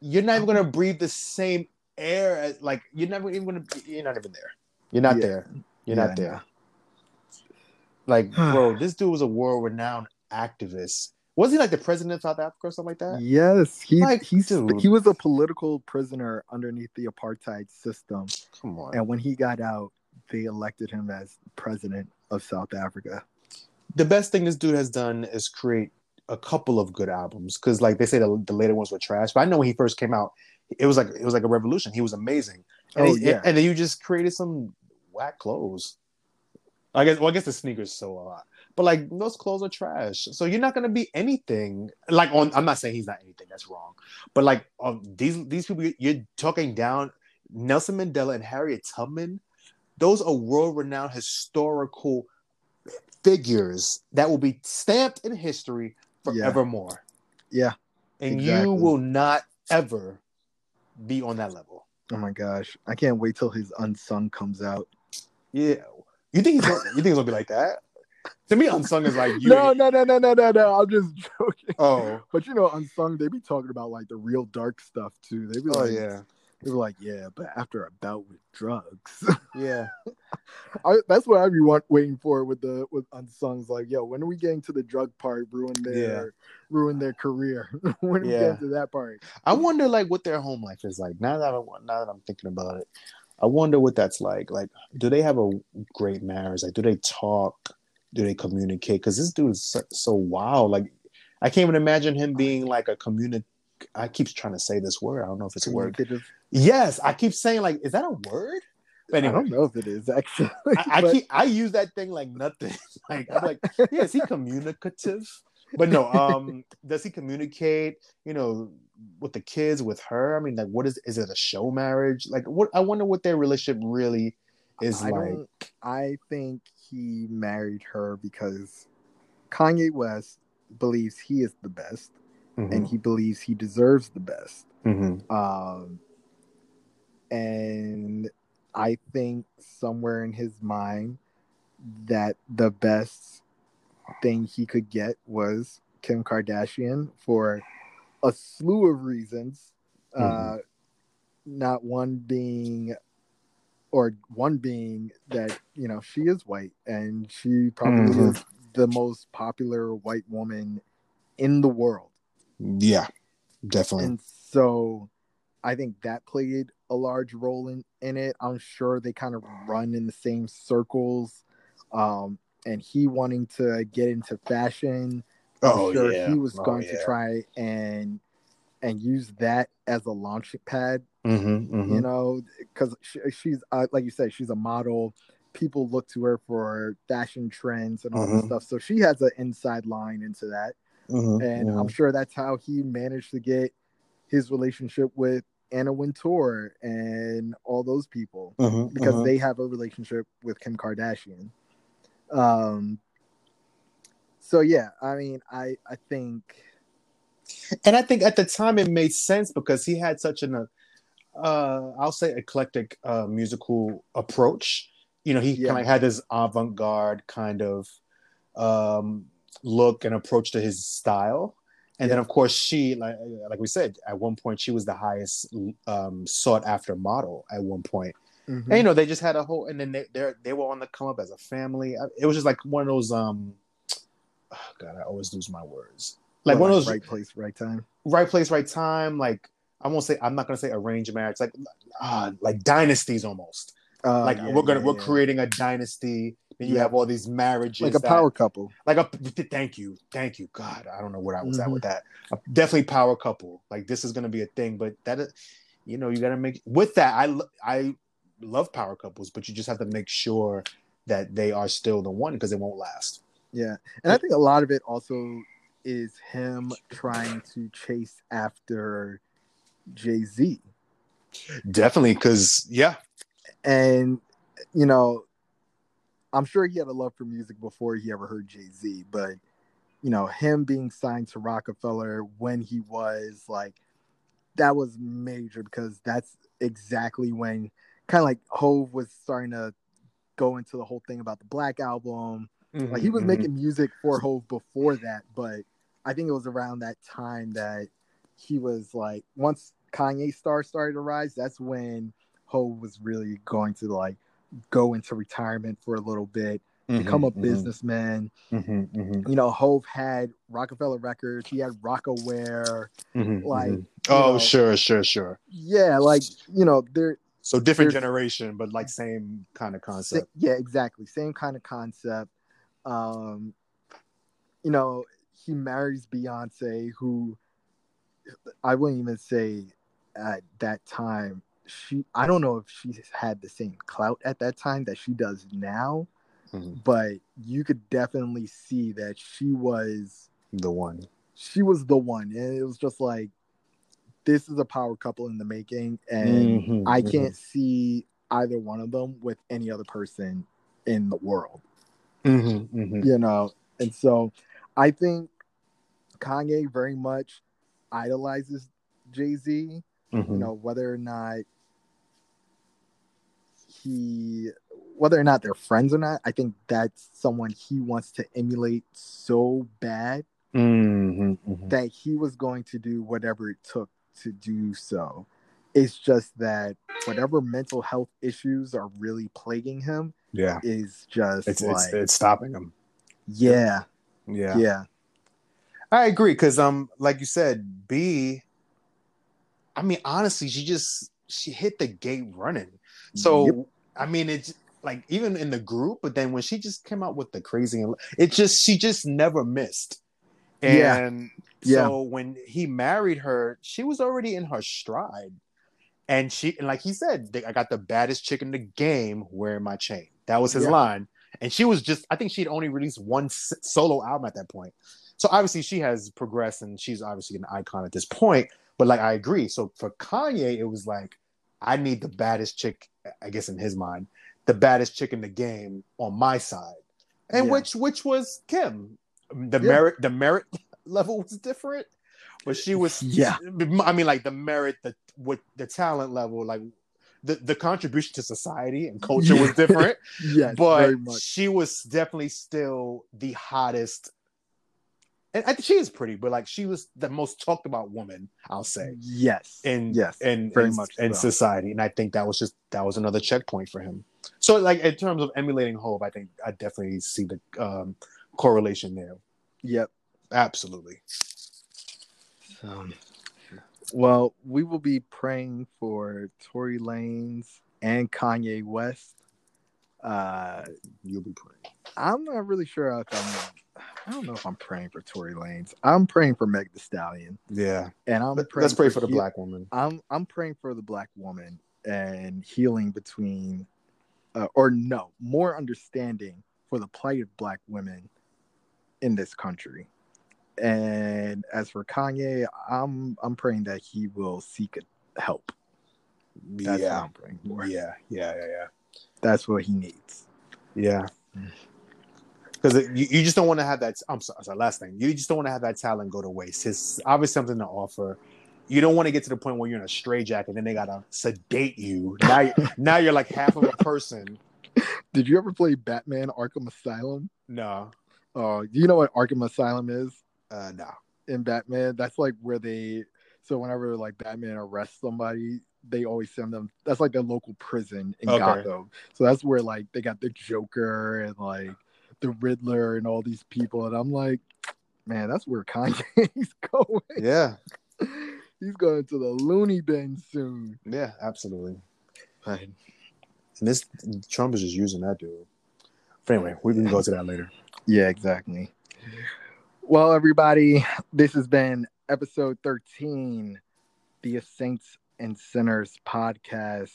You're not even gonna breathe the same air as like you're never even gonna be, you're not even there. You're not Yeah. there. You're Yeah, not there. Like, bro, this dude was a world renowned activist. Was he like the president of South Africa or something like that? Yes, he Like, he's he was a political prisoner underneath the apartheid system. Come on. And when he got out, they elected him as president of South Africa. The best thing this dude has done is create a couple of good albums because like they say the, the later ones were trash but i know when he first came out it was like it was like a revolution. He was amazing. And, Oh, he- yeah. and then you just created some whack clothes. I guess well i guess the sneakers so a lot but like those clothes are trash. So you're not going to be anything like on i'm not saying he's not anything that's wrong but like um, these these people you're talking down nelson mandela and harriet tubman those are world-renowned historical figures that will be stamped in history forevermore. Yeah. And you will not ever be on that level. Oh my gosh, I can't wait till his unsung comes out. Yeah. You think he's gonna, you think it's gonna be like that? To me, unsung is like you. no, no, no, no, no, no, no. I'm just joking. Oh. But you know, unsung, they be talking about like the real dark stuff too. They be Oh yeah. they were like, yeah, but after a bout with drugs, Yeah. I, that's what I'd be want, waiting for with the with unsungs. Like, yo, when are we getting to the drug part? Ruin their ruin their career. when are we Yeah. getting to that part? I wonder like what their home life is like. Now that I, now that I'm thinking about it, I wonder what that's like. Like, do they have a great marriage? Like, do they talk? Do they communicate? Because this dude is so, so wild. Like, I can't even imagine him being like a communic. I keep trying to say this word. I don't know if it's a word. Yes, I keep saying like, is that a word? But I anyway, don't know if it is actually. I, I but- keep I use that thing like nothing. like I'm like, yeah, is he communicative? But no, um, does he communicate? You know, with the kids, with her? I mean, like, what is is it a show marriage? Like, what? I wonder what their relationship really is I like. I think he married her because Kanye West believes he is the best, Mhm, and he believes he deserves the best. mhm, Um, and I think somewhere in his mind that the best thing he could get was Kim Kardashian for a slew of reasons. Uh, Mhm. not one being, or one being that you know she is white and she probably Mhm. is the most popular white woman in the world. Yeah, definitely. And so I think that played a large role in, in it. I'm sure they kind of run in the same circles. Um, and he wanting to get into fashion. I'm oh sure yeah, he was Oh, going to try and and use that as a launch pad, Mhm, mhm. you know, because she, she's uh, like you said, she's a model. People look to her for fashion trends and all this Mhm. stuff. So she has an inside line into that Mhm, and mhm. I'm sure that's how he managed to get his relationship with Anna Wintour and all those people Mhm, because mhm. they have a relationship with Kim Kardashian. Um. So yeah, I mean, I I think and I think at the time it made sense because he had such an, uh, I'll say eclectic uh, musical approach. you know, he Yeah. kind of had this avant-garde kind of um, look and approach to his style. And then, of course, she, like like we said, at one point, she was the highest um, sought after model at one point. Mhm. And you know, they just had a whole, and then they they they were on the come up as a family. It was just like one of those. um oh God, I always lose my words. Like What, one of those right place, right time. right place, right time. Like I won't say I'm not gonna say arranged marriage, like uh, like dynasties almost. Uh, like yeah, we're gonna yeah, we're yeah. creating a dynasty. Then you Yeah. have all these marriages, like a that- power couple. like a thank you, thank you, God. I don't know what I was at Mhm. with that. Definitely power couple. Like this is gonna be a thing, but that, you know, you gotta make with that. I I love power couples, but you just have to make sure that they are still the one because it won't last. Yeah, and I think a lot of it also is him trying to chase after Jay Z, Definitely, because yeah, and you know, I'm sure he had a love for music before he ever heard Jay Z, but you know, him being signed to Roc-A-Fella when he was like, that was major because that's exactly when kind of like Hove was starting to go into the whole thing about the Black album. Like he was Mhm, making music for Hove before that, but I think it was around that time that he was like once Kanye star started to rise, that's when Hove was really going to like go into retirement for a little bit, mhm, become a mhm, businessman. mhm, mhm, You know, Hove had Roc-A-Fella Records, he had Rocawear. mhm, Like, oh know- sure, sure, sure. Yeah, like you know, there So different generation, but like same kind of concept. yeah, exactly. Same kind of concept. Um, you know, he marries Beyonce, who I wouldn't even say at that time. She, I don't know if she had the same clout at that time that she does now, Mhm. but you could definitely see that she was The one. she was the one, and it was just like this is a power couple in the making, and Mhm, I mhm. can't see either one of them with any other person in the world, Mhm, mhm. you know. And so I think Kanye very much idolizes Jay Z, Mhm. you know, whether or not he whether or not they're friends or not, I think that's someone he wants to emulate so bad Mhm, mhm. that he was going to do whatever it took to do so. It's just that whatever mental health issues are really plaguing him Yeah, is just it's like, it's it's stopping him. yeah, Yeah, yeah, I agree because um, like you said, B. I mean, honestly, she just she hit the gate running. So Yep. I mean, it's like even in the group, but then when she just came out with the crazy, it just she just never missed. Yeah. And Yeah. so when he married her, she was already in her stride, and she and like he said, I got the baddest chick in the game wearing my chain. That was his Yeah. line, and she was just I think she'd only released one solo album at that point. So obviously she has progressed, and she's obviously an icon at this point. But like I agree. So for Kanye, it was like I need the baddest chick, I guess in his mind, the baddest chick in the game on my side. And Yeah. which which was Kim. The Yeah. merit the merit level was different, but she was Yeah. I mean like the merit the with the talent level like the, the contribution to society and culture was different, yeah, but she was definitely still the hottest. And I think she is pretty, but like she was the most talked about woman, I'll say Yes, And yes, and very in, much in so. society, and I think that was just that was another checkpoint for him. So, like in terms of emulating Hove, I think I definitely see the um, correlation there. yep. Absolutely. Um, well, we will be praying for Tory Lanez and Kanye West. Uh, You'll be praying. I'm not really sure if I'm. I don't know if I'm praying for Tory Lanez. I'm praying for Meg Thee Stallion, Yeah. and I'm Let's pray for the heal- black woman. I'm I'm praying for the black woman and healing between, uh, or no, more understanding for the plight of black women in this country. And as for Kanye, I'm I'm praying that he will seek help. That's what yeah. I'm praying for. Yeah. Yeah. Yeah. Yeah. That's what he needs. Yeah. Because you, you just don't want to have that. I'm sorry, sorry, last thing. You just don't want to have that talent go to waste. It's obviously something to offer. You don't want to get to the point where you're in a straitjacket and then they gotta sedate you. Now, now you're like half of a person Did you ever play Batman Arkham Asylum? No. Oh, do you know what Arkham Asylum is Uh, no. in Batman? That's like where they. So whenever like Batman arrests somebody, they always send them. That's like their local prison in Okay. Gotham. So that's where like they got the Joker and like the Riddler and all these people. And I'm like, man, that's where Kanye's going. Yeah. He's going to the loony bin soon. Yeah, absolutely. And this Trump is just using that dude. But anyway, we can go to that later. Yeah, exactly. Well, everybody, this has been episode 13, the Saints and Sinners podcast.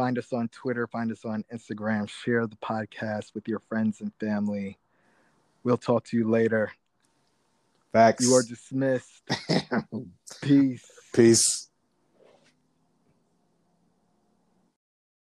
Find us on Twitter, find us on Instagram, share the podcast with your friends and family. We'll talk to you later. Facts. You are dismissed. Peace. Peace.